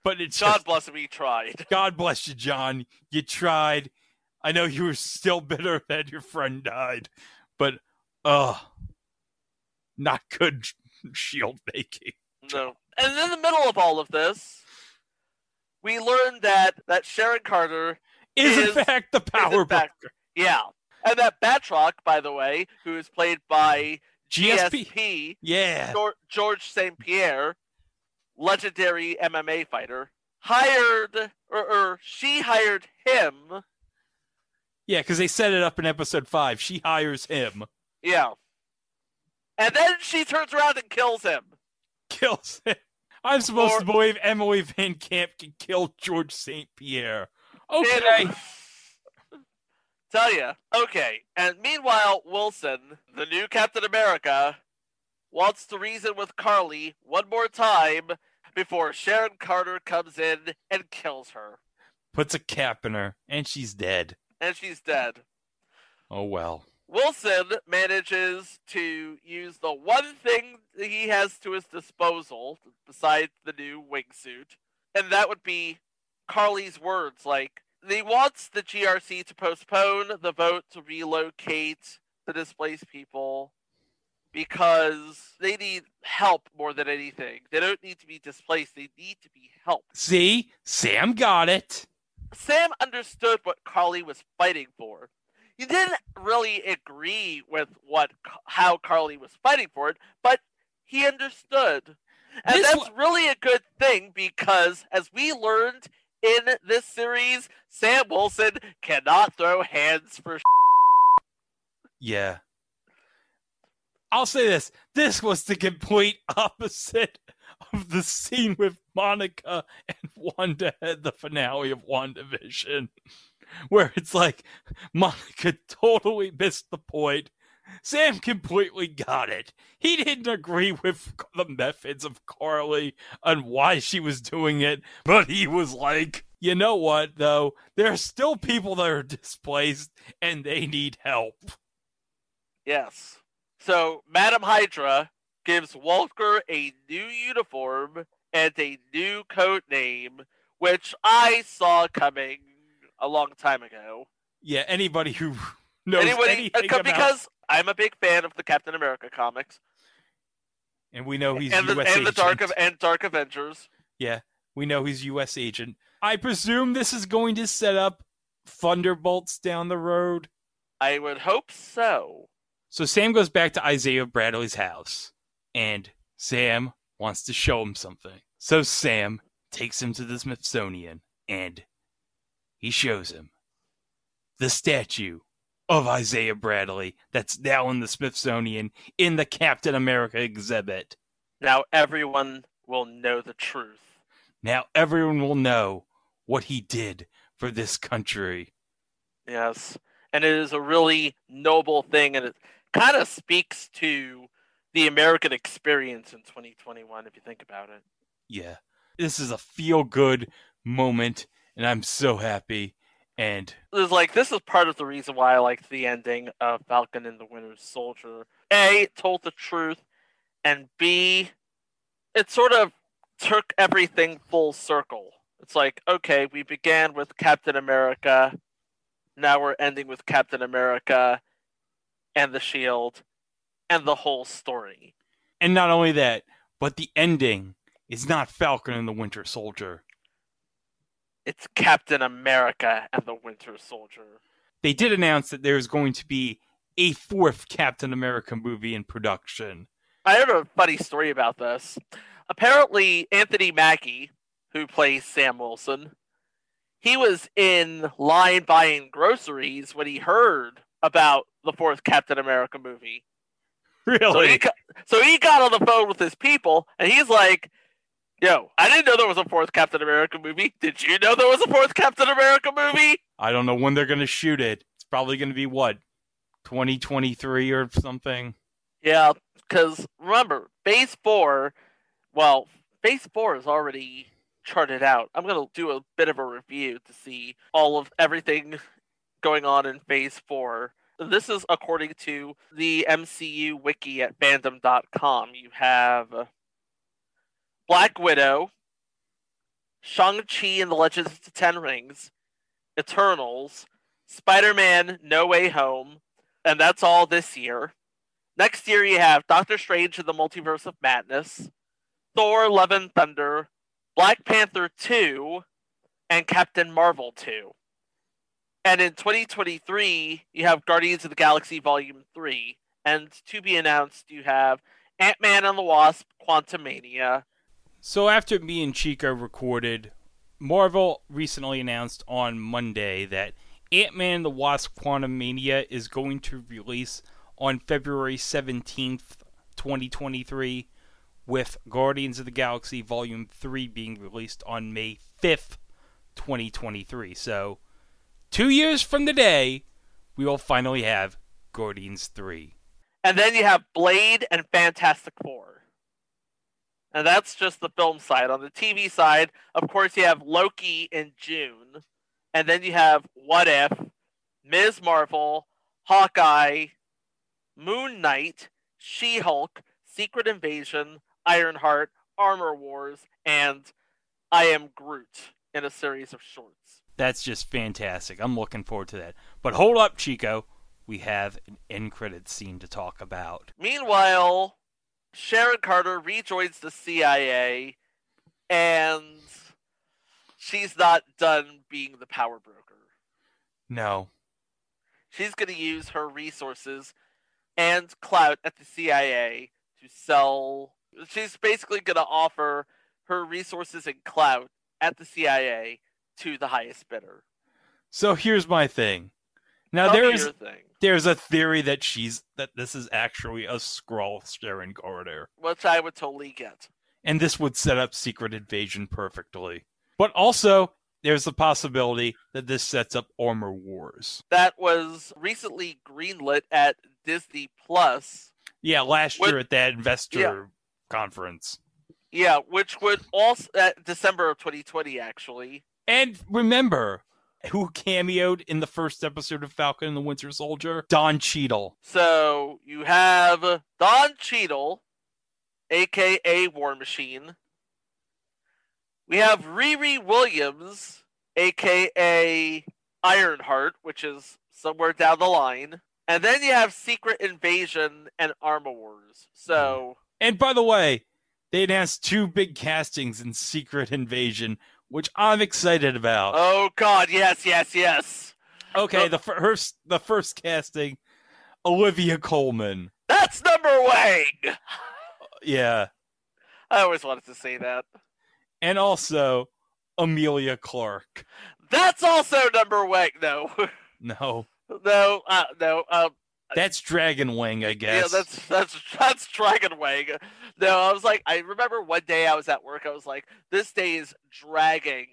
but it's God just, bless him, he tried. <laughs> God bless you, John. You tried. I know you were still bitter that your friend died, but uh not good. <laughs> shield making. No. And in the middle of all of this, we learned that that Sharon Carter Is, Is- in fact the power fact- Yeah. And that Batroc, by the way, who is played by GSP. GSP, Yeah. George St. Pierre, legendary MMA fighter, hired, or, or she hired him. Yeah, because they set it up in episode five. She hires him, Yeah. And then she turns around and kills him. kills him. I'm supposed Or- to believe Emily Van Camp can kill George St. Pierre. Okay. <laughs> Tell you. Okay. And meanwhile, Wilson, the new Captain America, wants to reason with Karli one more time before Sharon Carter comes in and kills her. Puts a cap in her, and she's dead. And she's dead. Oh well. Wilson manages to use the one thing that he has to his disposal besides the new wingsuit, and that would be Karli's words like he wants the GRC to postpone the vote to relocate the displaced people because they need help more than anything. They don't need to be displaced, they need to be helped. See, Sam got it. Sam understood what Karli was fighting for. He didn't really agree with what how Karli was fighting for it, but he understood. And This that's really a good thing because as we learned in this series, Sam Wilson cannot throw hands for Yeah. I'll say this. This was the complete opposite of the scene with Monica and Wanda at the finale of WandaVision, <laughs> where it's like Monica totally missed the point. Sam completely got it. He didn't agree with the methods of Karli and why she was doing it, but he was like, you know what, though? There are still people that are displaced and they need help. Yes. So Madam Hydra gives Walker a new uniform and a new code name, which I saw coming a long time ago. Yeah, anybody who knows Anybody, anything uh, about, because I'm a big fan of the Captain America comics and we know he's and the, U.S. and the. Dark of, and Dark Avengers. yeah, we know he's U.S. agent. I presume this is going to set up Thunderbolts down the road. I would hope so. So Sam goes back to Isaiah Bradley's house, and Sam wants to show him something. So Sam takes him to the Smithsonian, and he shows him the statue of Isaiah Bradley that's now in the Smithsonian in the Captain America exhibit. Now everyone will know the truth. Now everyone will know what he did for this country. Yes. And it is a really noble thing, and it kind of speaks to the American experience in 2021, if you think about it. Yeah. This is a feel good moment, and I'm so happy. And It's like this is part of the reason why I liked the ending of Falcon and the Winter Soldier. A, it told the truth, and B, it sort of took everything full circle. It's like, okay, we began with Captain America, now we're ending with Captain America and the Shield and the whole story. and not only that, but the ending is not Falcon and the Winter Soldier. It's Captain America and the Winter Soldier. They did announce that there's going to be a fourth Captain America movie in production. I heard a funny story about this. Apparently, Anthony Mackie, who plays Sam Wilson, he was in line buying groceries when he heard about the fourth Captain America movie. So he, Really? got, so he got on the phone with his people, and he's like, "Yo, I didn't know there was a fourth Captain America movie. Did you know there was a fourth Captain America movie?" I don't know when they're going to shoot it. It's probably going to be what, 2023 or something? Yeah, because remember, Phase Four. Well, Phase Four is already charted out. I'm gonna do a bit of a review to see all of everything going on in Phase Four. This is according to the MCU wiki at fandom.com. You have Black Widow, Shang-Chi and the Legends of the Ten Rings, Eternals, Spider-Man No Way Home, and that's all this year. Next year, you have Doctor Strange and the Multiverse of Madness, Thor: Love and Thunder, Black Panther 2, and Captain Marvel 2. And in 2023, you have Guardians of the Galaxy Volume 3. And to be announced, you have Ant Man and the Wasp Quantumania. So after me and Chico recorded, Marvel recently announced on Monday that Ant Man and the Wasp Quantum Mania is going to release on February 17th, 2023, with Guardians of the Galaxy Volume 3 being released on May 5th, 2023. So, two years from today, we will finally have Guardians 3. And then you have Blade and Fantastic Four. And that's just the film side. On the TV side, of course, you have Loki in June. And then you have What If, Ms. Marvel, Hawkeye, Moon Knight, She Hulk, Secret Invasion, Ironheart, Armor Wars, and I Am Groot in a series of shorts. That's just fantastic. I'm looking forward to that. But hold up, Chico. We have an end credit scene to talk about. Meanwhile, Sharon Carter rejoins the CIA and she's not done being the power broker. No. She's going to use her resources and clout at the CIA to sell. She's basically going to offer her resources and clout at the CIA to the highest bidder. So here's my thing. Now Tell there's there's a theory that she's that this is actually a Skrull Sharon Carter. Which I would totally get. And this would set up Secret Invasion perfectly. But also there's the possibility that this sets up Armor Wars. That was recently greenlit at Disney Plus. Yeah, last What- year at that investor Yeah. conference. Yeah, which would also at December of 2020 actually. And remember who cameoed in the first episode of Falcon and the Winter Soldier? Don Cheadle. So you have Don Cheadle, aka War Machine. We have Riri Williams, aka Ironheart, which is somewhere down the line. And then you have Secret Invasion and Armor Wars. So And by the way, they announced two big castings in Secret Invasion, which I'm excited about. Oh god, yes, yes, yes. Okay, the first the first casting, Olivia Colman. That's number Wang. <laughs> Yeah, I always wanted to say that. and also Emilia Clarke. That's also number Wang. <laughs> No, No, no, uh, no. Um, that's Dragon Wing, I guess. Yeah, that's that's that's Dragon Wang. No, I was like, I remember one day I was at work. I was like, this day is dragging.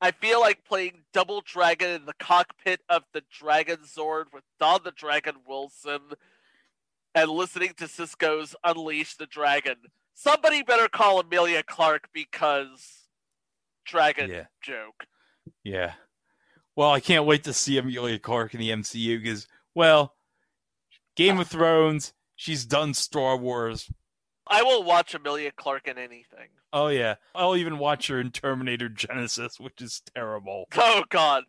I feel like playing Double Dragon in the cockpit of the Dragon Zord with Don the Dragon Wilson, and listening to Sisqó's Unleash the Dragon. Somebody better call Emilia Clarke because Dragon Yeah. joke. Yeah. Well, I can't wait to see Emilia Clarke in the MCU because, well, Game of Thrones. She's done Star Wars. I will watch Emilia Clarke in anything. Oh yeah, I'll even watch her in Terminator Genisys, which is terrible. Oh God.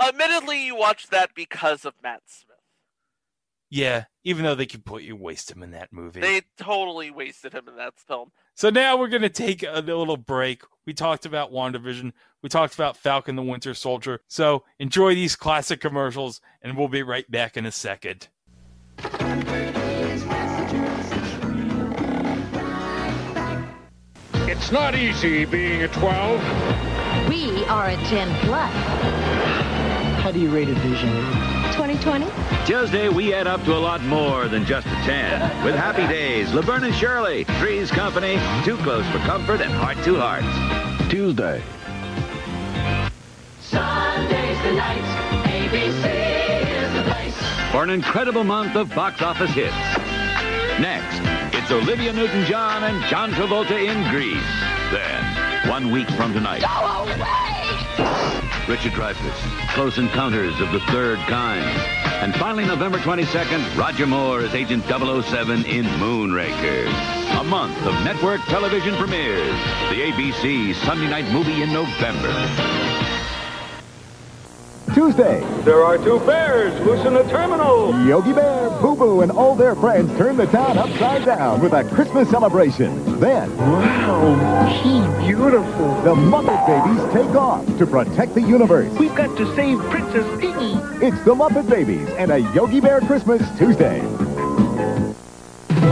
Admittedly, you watched that because of Matt Smith. Yeah, even though they completely waste him in that movie. They totally wasted him in that film. So now we're going to take a little break. We talked about WandaVision. We talked about Falcon the Winter Soldier. So enjoy these classic commercials, and we'll be right back in a second. It's not easy being a 12. We are a 10 plus. How do you rate a vision? 2020? Tuesday, we add up to a lot more than just a 10. With Happy Days, Laverne and Shirley, Three's Company, Too Close for Comfort, and Heart to Heart. Tuesday. Sundays the night, ABC is the place. For an incredible month of box office hits. Next, it's Olivia Newton-John and John Travolta in Grease. Then, one week from tonight, Go away! Richard Dreyfuss, Close Encounters of the Third Kind. And finally, November 22nd, Roger Moore as Agent 007 in Moonraker. A month of network television premieres. The ABC Sunday night movie in November. Tuesday. There are two bears loose in the terminal. Yogi Bear, Boo Boo, and all their friends turn the town upside down with a Christmas celebration. Then, Wow, she's beautiful. the Muppet Babies take off to protect the universe. We've got to save Princess Piggy. It's the Muppet Babies and a Yogi Bear Christmas Tuesday.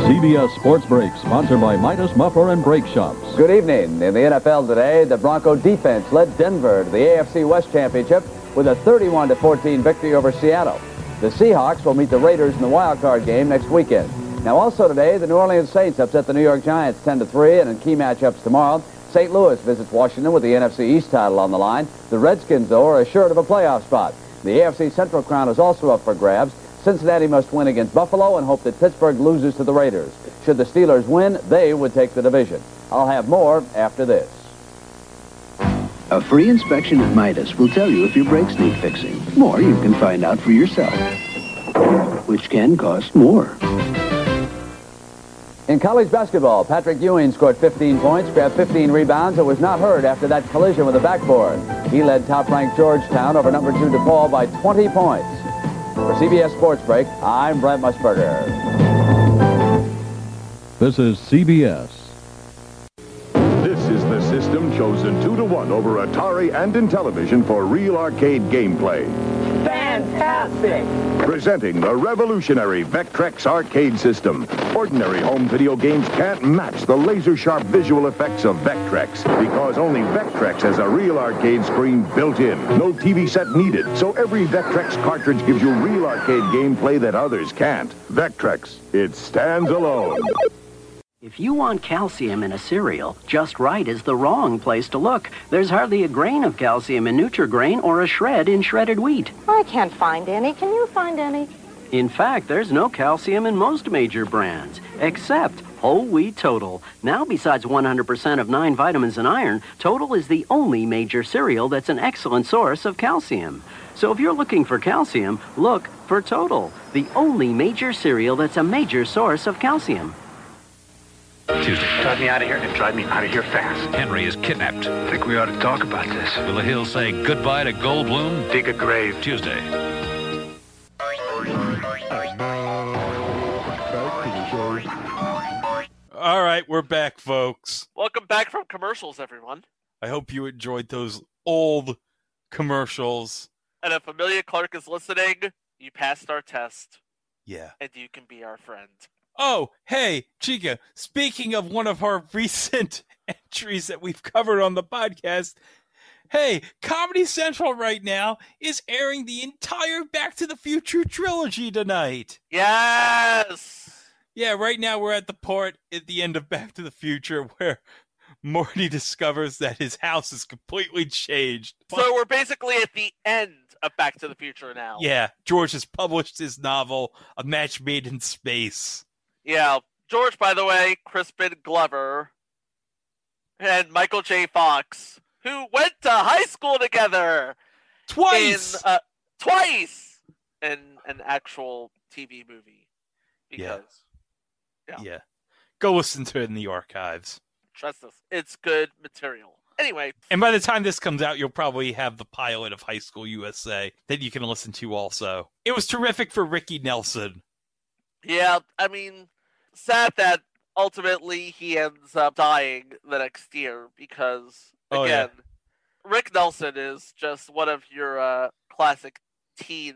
CBS Sports Break, sponsored by Midas Muffler and Brake Shops. Good evening. In the NFL today, the Bronco defense led Denver to the AFC West Championship with a 31-14 victory over Seattle. The Seahawks will meet the Raiders in the wild card game next weekend. Now, also today, the New Orleans Saints upset the New York Giants 10-3, and in key matchups tomorrow, St. Louis visits Washington with the NFC East title on the line. The Redskins, though, are assured of a playoff spot. The AFC Central crown is also up for grabs. Cincinnati must win against Buffalo and hope that Pittsburgh loses to the Raiders. Should the Steelers win, they would take the division. I'll have more after this. A free inspection at Midas will tell you if your brakes need fixing. Or you can find out for yourself, which can cost more. In college basketball, Patrick Ewing scored 15 points, grabbed 15 rebounds, and was not hurt after that collision with the backboard. He led top-ranked Georgetown over number two DePaul by 20 points. For CBS Sports Break, I'm Brent Musburger. This is CBS. Chosen two to one over Atari and Intellivision for real arcade gameplay. Fantastic! Presenting the revolutionary Vectrex arcade system. Ordinary home video games can't match the laser-sharp visual effects of Vectrex because only Vectrex has a real arcade screen built in. No TV set needed, so every Vectrex cartridge gives you real arcade gameplay that others can't. Vectrex, it stands alone. If you want calcium in a cereal, Just Right is the wrong place to look. There's hardly a grain of calcium in Nutrigrain or a shred in shredded wheat. I can't find any. Can you find any? In fact, there's no calcium in most major brands, except Whole Wheat Total. Now, besides 100% of nine vitamins and iron, Total is the only major cereal that's an excellent source of calcium. So if you're looking for calcium, look for Total, the only major cereal that's a major source of calcium. Tuesday. Drive me out of here and drive me out of here fast. Henry is kidnapped. I think we ought to talk about this. Will the Hill say goodbye to Goldblum? Dig a grave. Tuesday. All right, we're back, folks. Welcome back from commercials, everyone. I hope you enjoyed those old commercials. And if Emilia Clarke is listening, you passed our test. Yeah. And you can be our friend. Oh, hey, Chico, speaking of one of our <laughs> recent entries that we've covered on the podcast, hey, Comedy Central right now is airing the entire Back to the Future trilogy tonight. Yes! Yeah, right now we're at the part at the end of Back to the Future where <laughs> Morty discovers that his house is completely changed. So we're basically at the end of Back to the Future now. Yeah, George has published his novel, A Match Made in Space. Yeah. George, by the way, Crispin Glover and Michael J. Fox, who went to high school together twice, in, uh, twice in an actual TV movie. Because, yeah. yeah, go listen to it in the archives. Trust us, it's good material. Anyway, and by the time this comes out, you'll probably have the pilot of High School USA that you can listen to. Also, it was terrific for Ricky Nelson. Yeah, I mean, sad that ultimately he ends up dying the next year because Oh, again, Rick Nelson is just one of your uh, classic teen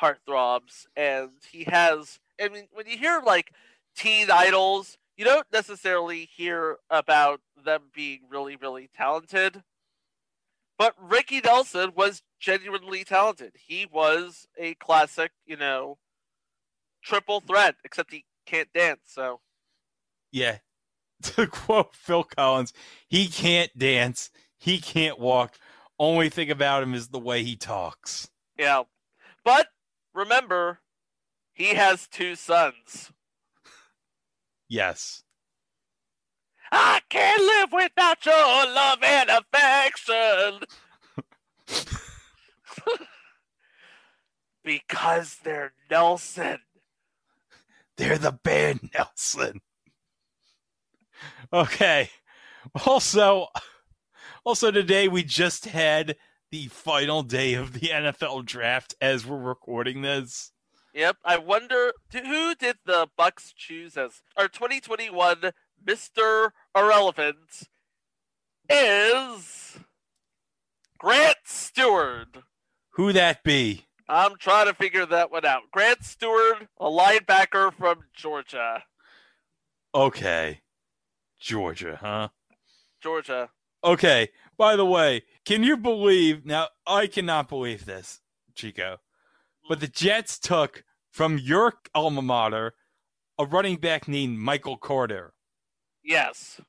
heartthrobs, and he has. I mean, when you hear like teen idols, you don't necessarily hear about them being really, really talented. But Ricky Nelson was genuinely talented. He was a classic, you know, triple threat, except he can't dance. So Yeah. <laughs> To quote Phil Collins, he can't dance, he can't walk. Only thing about him is the way he talks. yeah, but remember, he has two sons. Yes. I can't live without your love and affection. <laughs> <laughs> because they're Nelson. They're the band <laughs> Nelson. Okay. Also, also today we just had the final day of the <laughs> NFL draft as we're recording this. Yep. I wonder who did the Bucs choose as our 2021 Mr. Irrelevant is Grant Stuart. Who that be? I'm trying to figure that one out. Grant Stuart, a linebacker from Georgia. Okay. Georgia, huh? Georgia. Okay. By the way, can you believe now I cannot believe this, Chico. But the Jets took from your alma mater a running back named Michael Carter. Yes.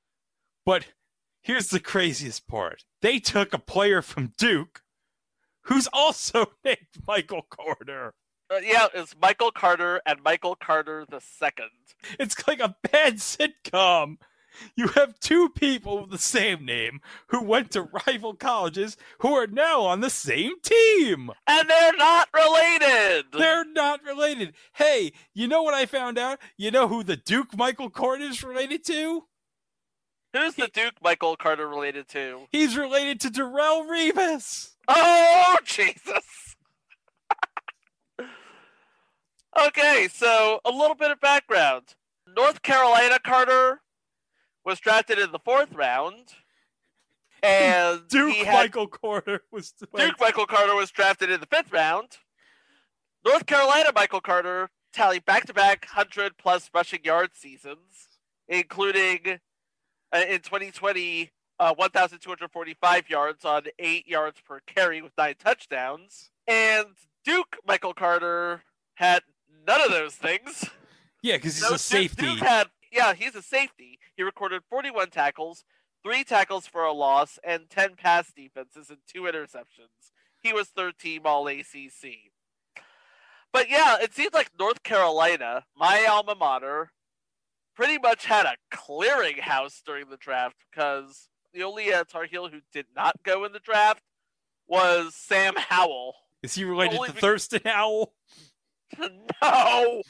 But here's the craziest part. They took a player from Duke who's also <laughs> named Michael Carter. Uh, yeah, it's Michael Carter and Michael Carter the second. It's like a bad sitcom. You have two people with the same name who went to rival colleges who are now on the same team. And they're not related. They're not related. Hey, you know what I found out? You know who the Duke Michael Carter is related to? Who's the Duke Michael Carter related to? He's related to Darrelle Revis. Oh, Jesus. okay, so a little bit of background. North Carolina Carter was drafted in the fourth round. And <laughs> Duke had, Michael Carter was <laughs> Duke Michael Carter was drafted in the fifth round. North Carolina Michael Carter tallied back-to-back hundred plus rushing yard seasons, including uh, in 2020 uh, 1,245 yards on eight yards per carry with nine touchdowns. And Duke Michael Carter had none of those things. Yeah, because he's No, a Duke- safety. Duke had, yeah, he's a safety. He recorded 41 tackles, three tackles for a loss, and 10 pass defenses and two interceptions. He was third team All ACC. But yeah, it seems like North Carolina, my alma mater, pretty much had a clearinghouse during the draft because the only uh, Tar Heel who did not go in the draft was Sam Howell. Is he related Only to Thurston Howell? <laughs> <laughs> no,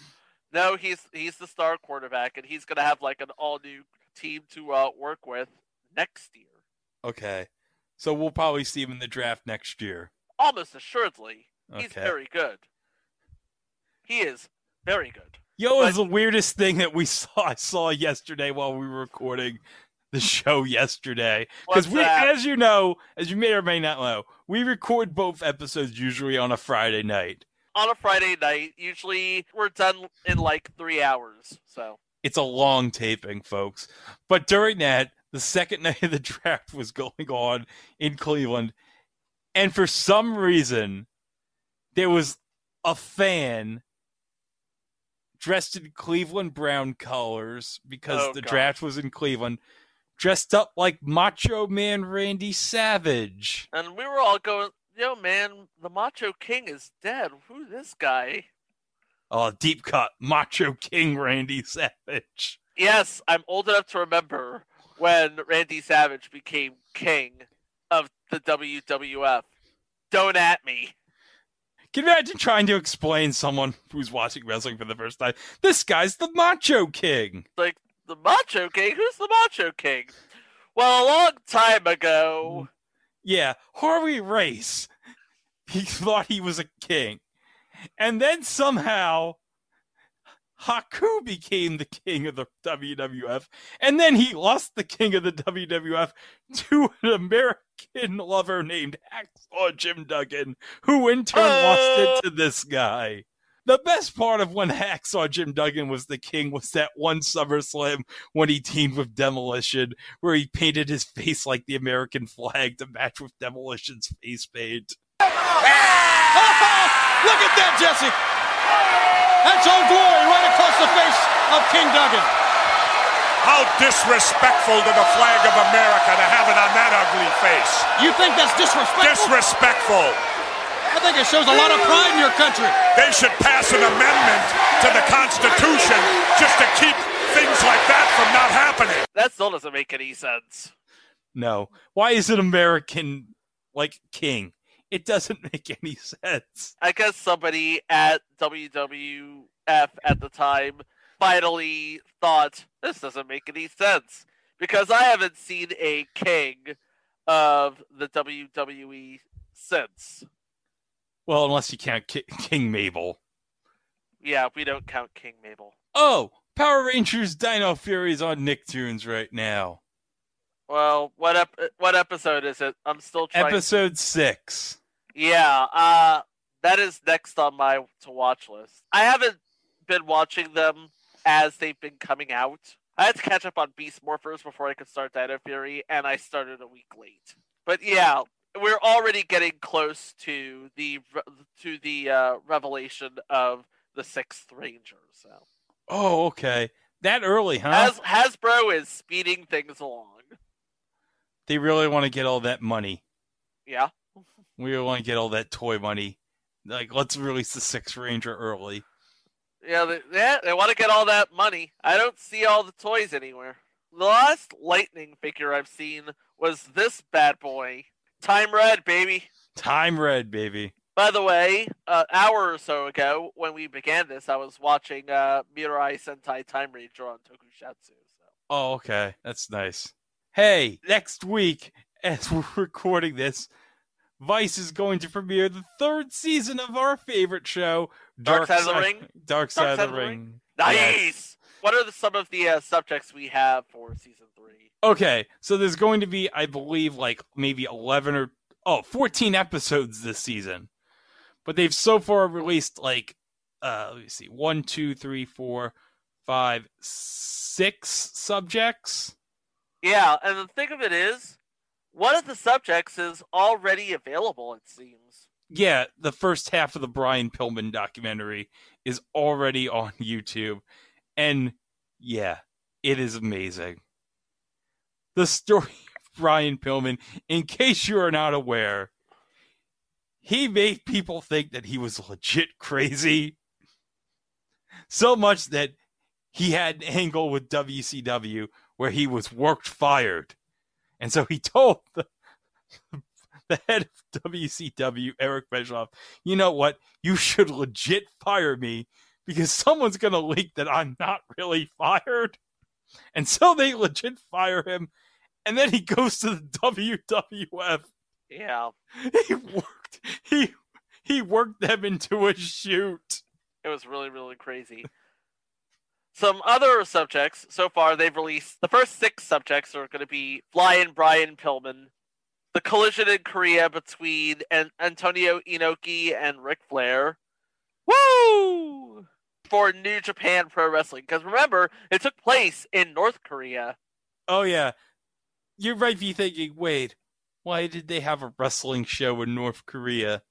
no, he's he's the star quarterback, and he's gonna have like an all new team to uh, work with next year, Okay. So we'll probably see him in the draft next year. almost assuredly. He's Okay. very good. He is very good. Yo, was the weirdest thing that we <laughs> saw. I saw yesterday while we were recording the show yesterday. <laughs> Because we, that? as you know, as you may or may not know, we record both episodes usually on a Friday night. On a Friday night, usually we're done in like three hours. So It's a long taping, folks. But during that, the second <laughs> night of the draft was going on in Cleveland, and for some reason, there was a fan dressed in Cleveland Brown colors because Oh, the draft was in Cleveland, dressed up like Macho Man Randy Savage. and we were all going, "Yo, man, the Macho King is dead. Who this guy?" Oh, deep cut Macho King Randy Savage. Yes, I'm old enough to remember when Randy Savage became king of the WWF. Don't at me. Can you imagine trying to explain someone who's watching wrestling for the first time? This guy's the Macho King. Like the Macho King. Who's the Macho King? Well, a long time ago. Yeah, Harley Race. He thought he was a king. And then somehow Haku became the king of the WWF. And then he lost the king of the WWF to an American lover named Hacksaw Jim Duggan, who in turn lost it uh. to this guy. The best part of when <laughs> Hacksaw Jim Duggan was the king was that one SummerSlam when he teamed with Demolition, where he painted his face like the American flag to match with Demolition's face paint. <laughs> Look at that, Jesse. That's Old Glory right across the face of King Duggan. How disrespectful to the flag of America to have it on that ugly face. You think that's disrespectful? Disrespectful. I think it shows a lot of pride in your country. They should pass an amendment to the Constitution just to keep things like that from not happening. That still doesn't make any sense. No. Why is an American like king? It doesn't <laughs> make any sense. I guess somebody at WWF at the time finally thought this doesn't make any sense because I haven't seen a king of the WWE since. Well, unless you count Ki- <laughs> King Mabel. Yeah, we don't count King Mabel. Oh, Power Rangers Dino Fury is on Nicktoons right now. Well, what ep- what episode is it? I'm still trying. Episode six. Yeah, uh, that is next on my to watch list. I haven't been watching them as they've been coming out. I had to catch up on Beast Morphers before I could start Dino Fury, and I started a week late. But yeah, we're already getting close to the to the uh, revelation of the sixth Ranger. So Oh, okay. That early, huh? Has- Hasbro is speeding things along. They really want to get all that money. Yeah. We really want to get all that toy money. Like, let's release the Sixth Ranger early. Yeah, they, yeah, they want to get all that money. I don't see all the toys anywhere. The last Lightning figure I've seen was this bad boy. Time Red, baby. Time Red, baby. By the way, an hour or so ago, when we began this, I was watching uh, Mirai Sentai Time Ranger on Tokusatsu. Oh, okay. That's nice. Hey, next week, as <laughs> we're recording this, Vice is going to premiere the third season of our favorite show, Dark Side of the Ring? Dark Side, of the Ring. Nice! Yes. What are the, some of the uh, subjects we have for season three? Okay, so there's going to be, I believe, like maybe 11 or, oh, 14 episodes this season. But they've so far released like, uh, let me see, one, two, three, four, five, six subjects. Yeah, and the thing of it is, one of the subjects is already available, it seems. Yeah, the first half of the Brian Pillman documentary is already on YouTube. And yeah, it is amazing. The story <laughs> of Brian Pillman, in case you are not aware, he made people think that he was legit crazy. So much that he had an angle with WCW where he was worked fired. And so he <laughs> told the, the head of WCW, Eric Bischoff, you know what? You should legit fire me because someone's going to leak that I'm not really fired. And so they legit fire him. And then he goes to the WWF. Yeah. He worked he he worked them into a shoot. It was really, really crazy. Some other subjects so far they've released the first six subjects are going to be Flying Brian Pillman, the collision in Korea between an- Antonio Inoki and Ric Flair. Woo! For New Japan Pro Wrestling, because remember it took place in North Korea. Oh yeah. you're might be thinking, wait, why did they have a wrestling show in North Korea?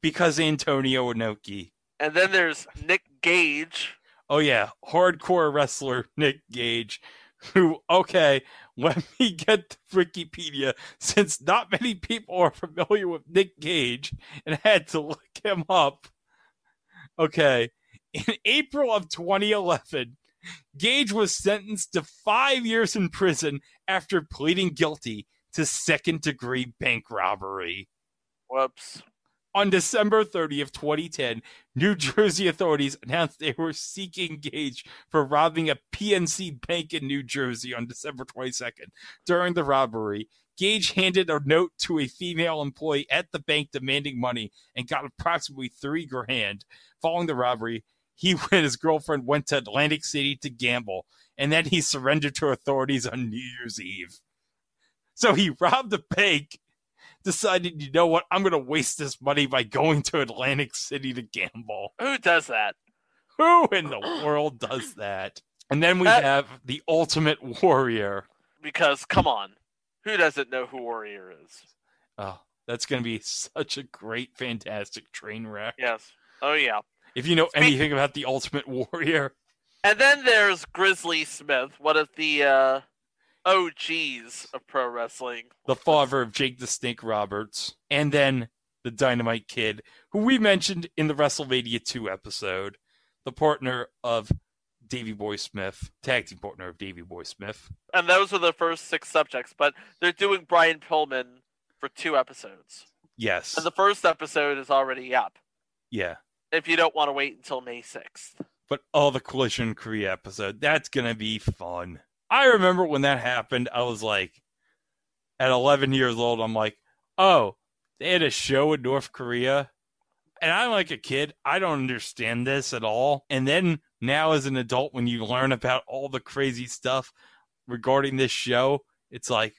Because Antonio Inoki. And then there's Nick Gage. Oh yeah, hardcore wrestler Nick Gage, who okay, <laughs> let me get to Wikipedia since not many people are familiar with Nick Gage and had to look him up. Okay, in <laughs> April of 2011, Gage was sentenced to five years in prison after pleading guilty to second degree bank robbery. Whoops. On December 30th, 2010, New Jersey authorities announced they were seeking Gage for robbing a PNC bank in New Jersey on December 22nd. During the robbery, Gage handed a note to a female employee at the bank demanding money and got approximately three grand. Following the robbery, he <laughs> and his girlfriend went to Atlantic City to gamble, and then he surrendered to authorities on New Year's Eve. So he <laughs> robbed a bank decided, you know what, I'm going to waste this money by going to Atlantic City to gamble. Who does that? Who in the <clears throat> world does that? And then we That- have the Ultimate Warrior. Because come on, who doesn't know who Warrior is? Oh, that's going to be such a great, fantastic train wreck. Yes. Oh yeah. If you know anything about the Ultimate <laughs> Warrior, And then there's Grizzly Smith, one of the uh, OGs of pro wrestling. the father of Jake the Snake Roberts, and then the Dynamite Kid, who we mentioned in the WrestleMania 2 episode, the partner of Davey Boy Smith, tag team partner of Davey Boy Smith. And those are the first six subjects, but they're doing Brian Pillman for two episodes. Yes. And the first episode is already up. Yeah. If you don't want to wait until May 6th. But oh, the Collision Korea episode, that's going to be fun. I remember when that happened, I was like, at 11 years old, I'm like, oh, they had a show in North Korea. And I'm like a kid, I don't understand this at all. And then now, as an adult, when you learn about all the crazy stuff regarding this show, it's like,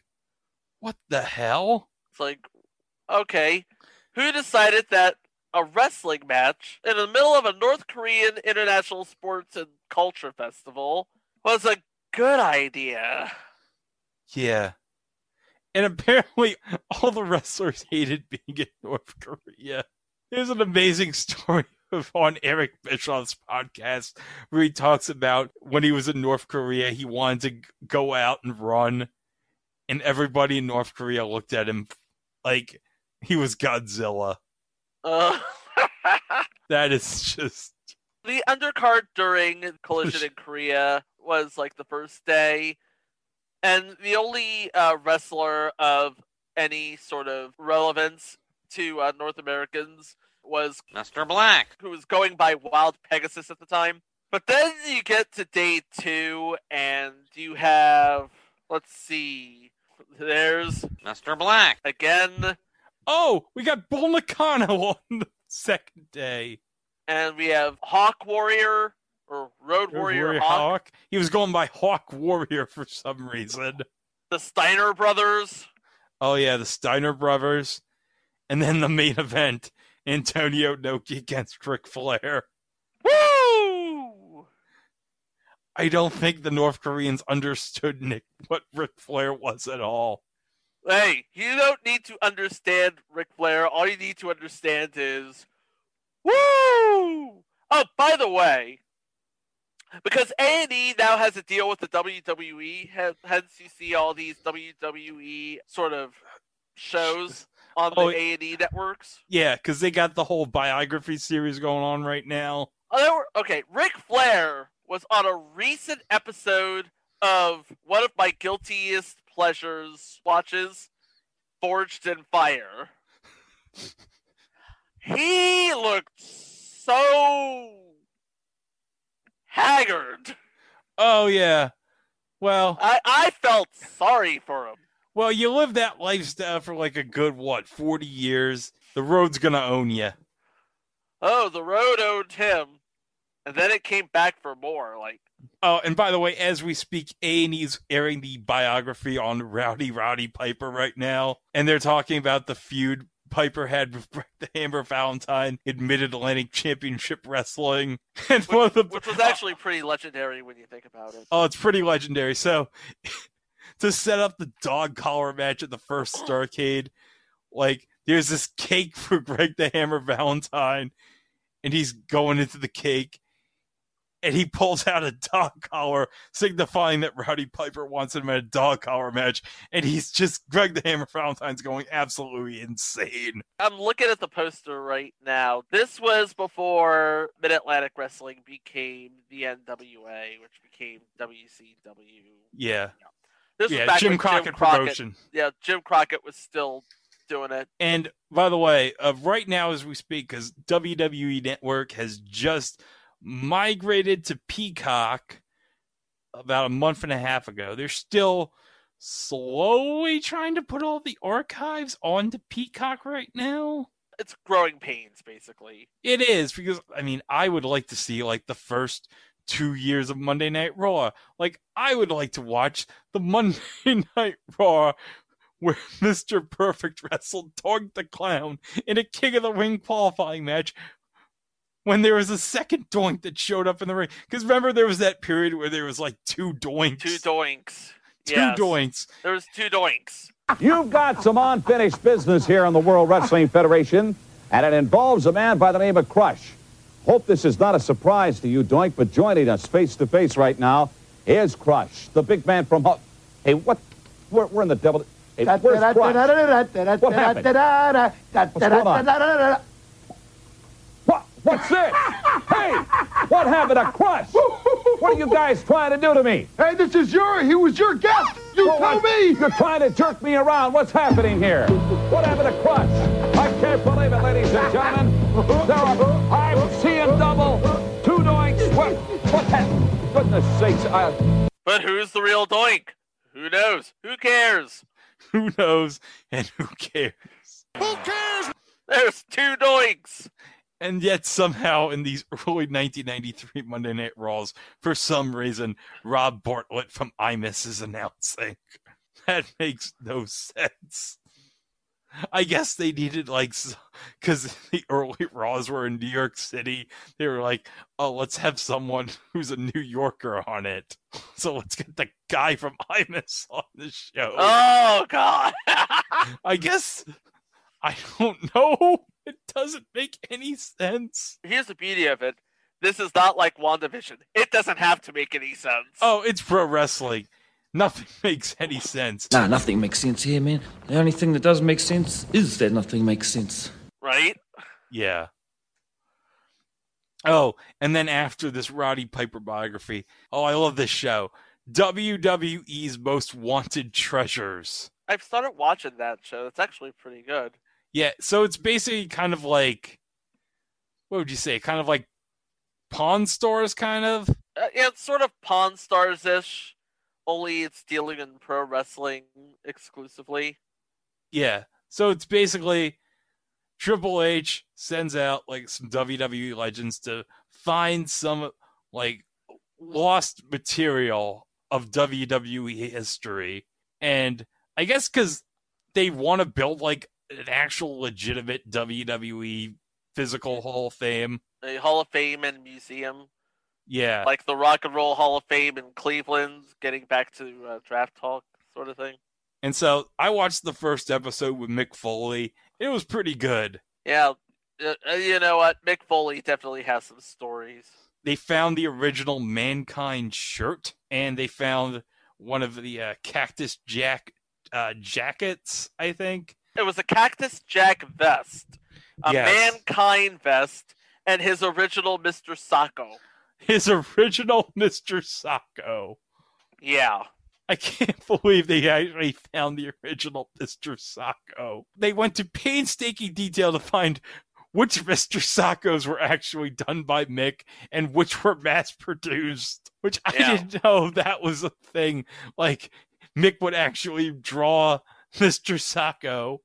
what the hell? It's like, okay, who decided that a wrestling match in the middle of a North Korean International Sports and Culture Festival was a good idea? Yeah. And apparently, all the wrestlers hated being in North Korea. There's an amazing story of on Eric Bischoff's podcast where he talks about when he was in North Korea, he wanted to go out and run, and everybody in North Korea looked at him like he was Godzilla. Uh, <laughs> That is just the undercard during Collision in Korea was like the first day, and the only uh, wrestler of any sort of relevance to uh, North Americans was Mr. Black, who was going by Wild Pegasus at the time. But then you get to day two, and you have let's see, there's Mr. Black again, oh, we got Bull Nakano <laughs> on the second day. and we have Hawk Warrior or Road Warrior, Warrior Hawk, Hawk. He was going by Hawk Warrior for some reason. the Steiner brothers. Oh yeah, the Steiner brothers, and then the main event: Antonio Inoki against Ric Flair. Woo! I don't think the North Koreans understood Nick what Ric Flair was at all. Hey, you don't need to understand Ric Flair. All you need to understand is, woo! Oh, by the way, because A and E now has a deal with the WWE, hence you see all these WWE sort of shows on the Oh, A and E networks. Yeah, because they got the whole biography series going on right now. Oh, were, okay, Ric Flair was on a recent episode of one of my guiltiest pleasures watches, Forged in Fire. he looked so haggard. Oh yeah. Well, I, I felt sorry for him. well, you live that lifestyle for like a good what forty years. The road's gonna own you. Oh, the road owned him. And then it came back for more. Like, Oh, and by the way, as we speak, A and E's airing the biography on Rowdy Roddy Piper right now, and they're talking about the feud Piper had with the Hammer Valentine in Mid Atlantic Championship Wrestling, <laughs> and one of the which was actually pretty legendary when you think about it. Oh, it's pretty legendary. So <laughs> to set up the dog collar match at the first <gasps> Starcade, like there's this cake for Greg the Hammer Valentine, and he's going into the cake, and he pulls out a dog collar, signifying that Rowdy Piper wants him in a dog collar match, and he's just Greg the Hammer Valentine's going absolutely insane. I'm looking at the poster right now. This was before Mid Atlantic Wrestling became the NWA, which became WCW. Yeah. This Yeah, was back Jim Crockett Jim Crockett, promotion. Yeah, Jim Crockett was still doing it. And by the way, uh, right now as we speak, because WWE Network has just migrated to Peacock about a month and a half ago, they're still slowly trying to put all the archives onto Peacock right now. It's growing pains, basically. It is because I mean I would like to see like the first two years of Monday Night Raw. Like I would like to watch the Monday <laughs> Night Raw where <laughs> Mr. Perfect wrestled Doink the Clown in a King of the Ring qualifying match when there was a second doink that showed up in the ring. Because remember there was that period where there was like two doinks. Two doinks. Two Yes. doinks. There was two doinks. You've got some unfinished business here in the World Wrestling Federation, and it involves a man by the name of Crush. Hope this is not a surprise to you, Doink, but joining us face to face right now is Crush, the big man from. Ho- hey, what? We're, we're in the devil. Hey, where's Crush? What happened? What's going on? What? What's this? hey, what happened to Crush? What are you guys trying to do to me? Hey, this is your, he was your guest. You Well, told what- me. You're trying to jerk me around. What's happening here? What happened to Crush? I can't believe it, ladies and gentlemen. There are, I'm seeing double. Two doinks. What? What happened? Goodness sakes. I, But who's the real doink? Who knows? Who cares? Who knows and who cares? Who cares? There's two doinks. And yet somehow in these <laughs> early 1993 Monday Night Raws, for some reason, Rob Bartlett from Imus is announcing. <laughs> That makes no sense. I guess they needed like because <laughs> the early Raws were in New York City. They were like, "Oh, let's have someone who's a New Yorker on it." So let's get the guy from Imus on the show. Oh God! I guess I don't know. It doesn't make any sense. Here's the beauty of it. This is not like WandaVision. It doesn't have to make any sense. Oh, it's pro wrestling. Nothing <laughs> makes any sense. Nah, nothing makes sense here, man. The only thing that does make sense is that nothing makes sense. Right? Yeah. Oh, and then after this Roddy Piper biography, oh, I love this show. WWE's Most Wanted Treasures. I've started watching that show. It's actually pretty good. Yeah, so it's basically kind of like, what would you say? Kind of like Pawn Stars, kind of? Uh, yeah, it's sort of Pawn Stars ish, only it's dealing in pro wrestling exclusively. Yeah, so it's basically Triple H sends out like some WWE legends to find some like lost material of WWE history. And I guess because they want to build like an actual legitimate WWE physical Hall of Fame. A Hall of Fame and museum. Yeah. Like the Rock and Roll Hall of Fame in Cleveland, getting back to uh, draft talk sort of thing. And so I watched the first episode with Mick Foley. It was pretty good. Yeah. Uh, you know what? Mick Foley definitely has some stories. They found the original Mankind shirt and they found one of the uh, Cactus Jack uh, jackets, I think. It was a Cactus Jack vest, a Yes. Mankind vest, and his original Mr. Socko. His original <laughs> Mr. Socko. Yeah. I can't <laughs> believe they actually found the original Mr. Socko. They went to painstaking detail to find which Mr. Sockos were actually done by Mick and which were mass produced, which I Yeah. didn't know that was a thing. Like, Mick would actually draw <laughs> Mr. Socko,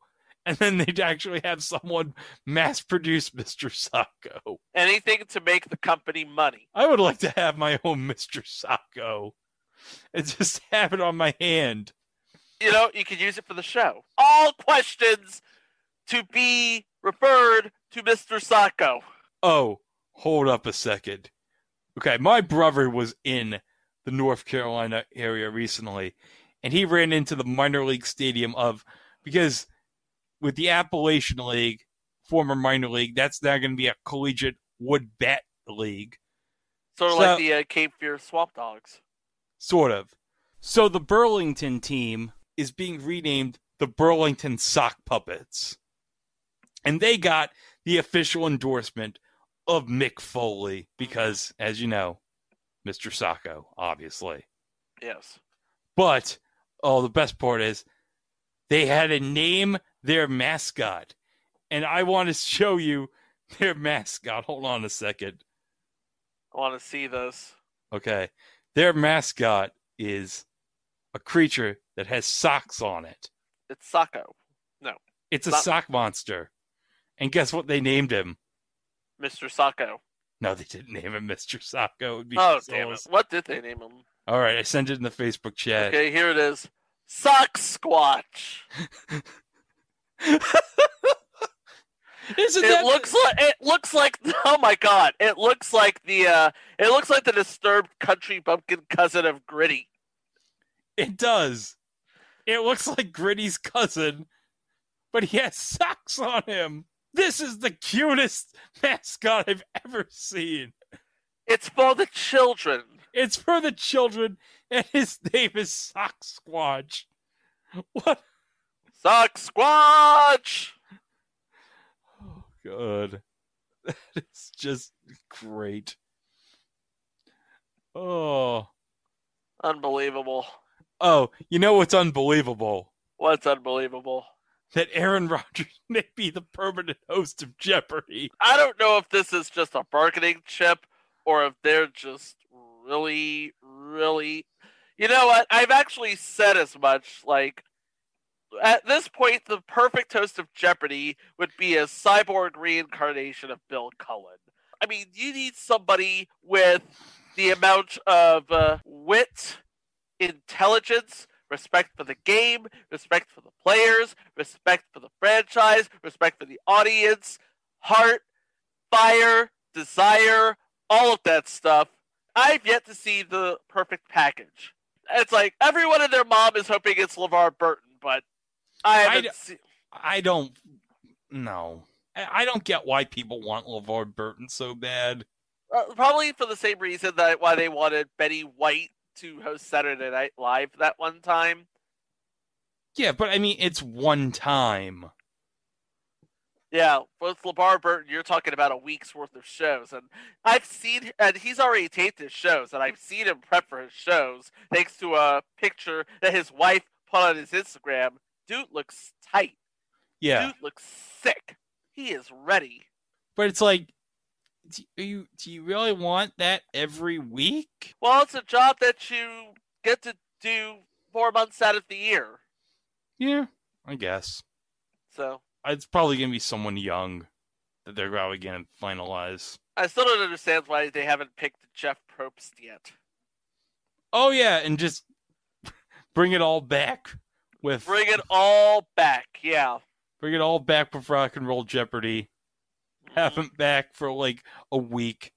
and then they'd actually have someone mass produce Mr. Socko. Anything to make the company money. I would like to have my own Mr. Socko and just <laughs> have it on my hand. You know, you could use it for the show. All questions to be referred to Mr. Socko. Oh, hold up a second. Okay, my brother was in the North Carolina area recently, and he ran into the minor league stadium of because with the Appalachian League, former minor league, that's now going to be a collegiate wood bat league. Sort of So- like the uh, Cape Fear Swamp Dogs. Sort of. So the Burlington team is being renamed the Burlington Sock Puppets. And they got the official endorsement of Mick Foley because, as you know, Mr. Socko, obviously. Yes. But, oh, the best part is they had to name their mascot. And I want to show you <laughs> their mascot. Hold on a second. I want to see this. Okay. Their mascot is a creature that has socks on it. It's Socko. No, It's a Not- sock monster. And guess what they named him? Mr. Socko. No, they didn't name him Mr. Socko. It would be Oh, damn it. What did they name him? All right, I sent it in the Facebook chat. Okay, here it is. Sock Squatch. Isn't it that- looks like it looks like oh my god it looks like the uh it looks like the disturbed country bumpkin cousin of gritty It does. It looks like Gritty's cousin, but he has socks on him. This is the cutest <laughs> mascot I've ever seen. it's for the children It's for the children, and his name is Sock Squatch. What? Sock Squatch. Oh, God. That is just great. Oh. unbelievable Oh, you know what's unbelievable? what's unbelievable That Aaron Rodgers <laughs> may be the permanent host of Jeopardy. i don't know if this is just a marketing chip or if they're just really really you know what i've actually said as much like at this point, the perfect host of Jeopardy would be a cyborg reincarnation of Bill Cullen. I mean, you need somebody with the amount of uh, wit, intelligence, respect for the game, respect for the players, respect for the franchise, respect for the audience, heart, fire, desire, all of that stuff. I've yet to see the perfect package. It's like everyone and their mom is hoping it's LeVar Burton, but I haven't d- seen. I don't. No, I I don't get why people want LeVar Burton so bad. Uh, probably for the same reason that why they wanted Betty White to host Saturday Night Live that one time. Yeah, but I mean, it's one time. Yeah, with LeVar Burton, you're talking about a week's worth of shows, and I've seen, and he's already taped his shows, and I've seen him prep for his shows thanks to a picture that his wife put on his Instagram. Dude looks tight. Yeah, Dude looks sick. He is ready. but it's like, do you do you really want that every week? Well, it's a job that you get to do four months out of the year. Yeah, I guess So it's probably gonna be someone young that they're probably gonna finalize. I still don't understand why they haven't picked Jeff Probst yet. Oh yeah, and just <laughs> bring it all back with Bring it all back. Yeah. bring it all back with Rock and Roll Jeopardy. Mm-hmm. Have him back for like a week.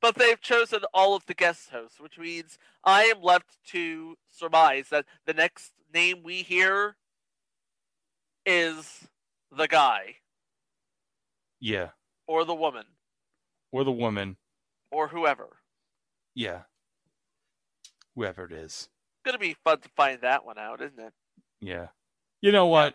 But they've chosen all of the guest hosts, which means I am left to surmise that the next name we hear is the guy Yeah, or the woman or the woman. or whoever. Yeah, whoever it is. Gonna be fun to find that one out, isn't it? Yeah. You know what?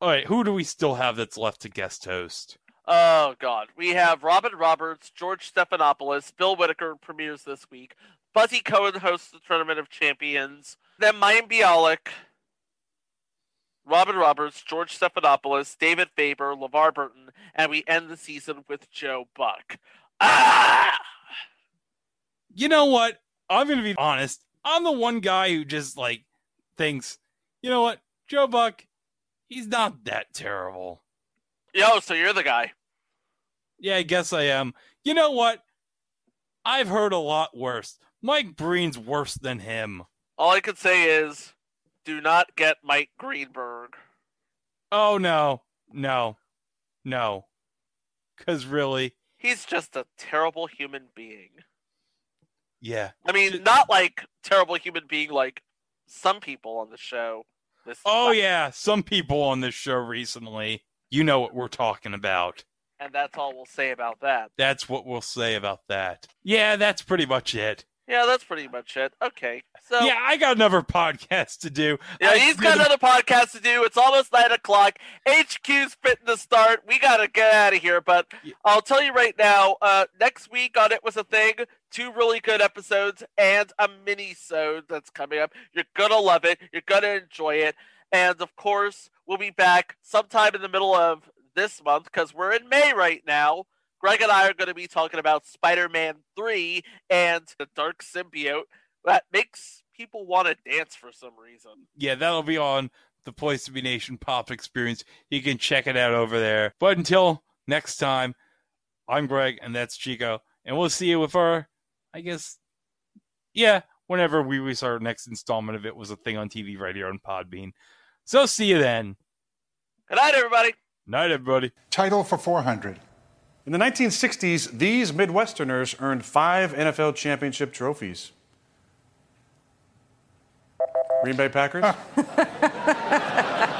All right, who do we still have that's left to guest host? Oh God, we have Robin Roberts, George Stephanopoulos, Bill Whitaker premieres this week. Buzzy Cohen hosts the Tournament of Champions. Then Mayim Bialik, Robin Roberts, George Stephanopoulos, David Faber, LeVar Burton, and we end the season with Joe Buck. Ah! You know what? I'm gonna be honest. I'm the one guy who just like thinks, you know what, Joe Buck, he's not that terrible. Yo, so you're the guy. Yeah, I guess I am. You know what? I've heard a lot worse. Mike Breen's worse than him. All I could say is, do not get Mike Greenberg. Oh no, no, no. Cause really, He's just a terrible human being. yeah. I mean, not like terrible human being like some people on the show. This Oh yeah, some people on this show recently. You know what we're talking about. and that's all we'll say about that. That's what we'll say about that. Yeah, that's pretty much it. Yeah, that's pretty much it. Okay, so yeah, I got another <laughs> podcast to do. Yeah, I he's got another podcast to do. It's almost nine o'clock. HQ's fitting to start. We gotta get out of here. But I'll tell you right now. Uh, next week on it was a thing. Two really good episodes and a mini-sode that's coming up. You're gonna love it. You're gonna enjoy it. And of course, we'll be back sometime in the middle of this month because we're in May right now. Greg and I are going to be talking about Spider-Man 3 and the Dark Symbiote that makes people want to dance for some reason. yeah, that'll be on the Place to Be Nation Pop Experience. You can check it out over there. But until next time, I'm Greg, and that's Chico, and we'll see you with our, I guess, yeah, whenever we release our next installment of it was a thing on TV, radio, and Podbean. So see you then. Good night, everybody. Night, everybody. Title for 400. In the 1960s, these Midwesterners earned five NFL championship trophies. Green Bay Packers? <laughs>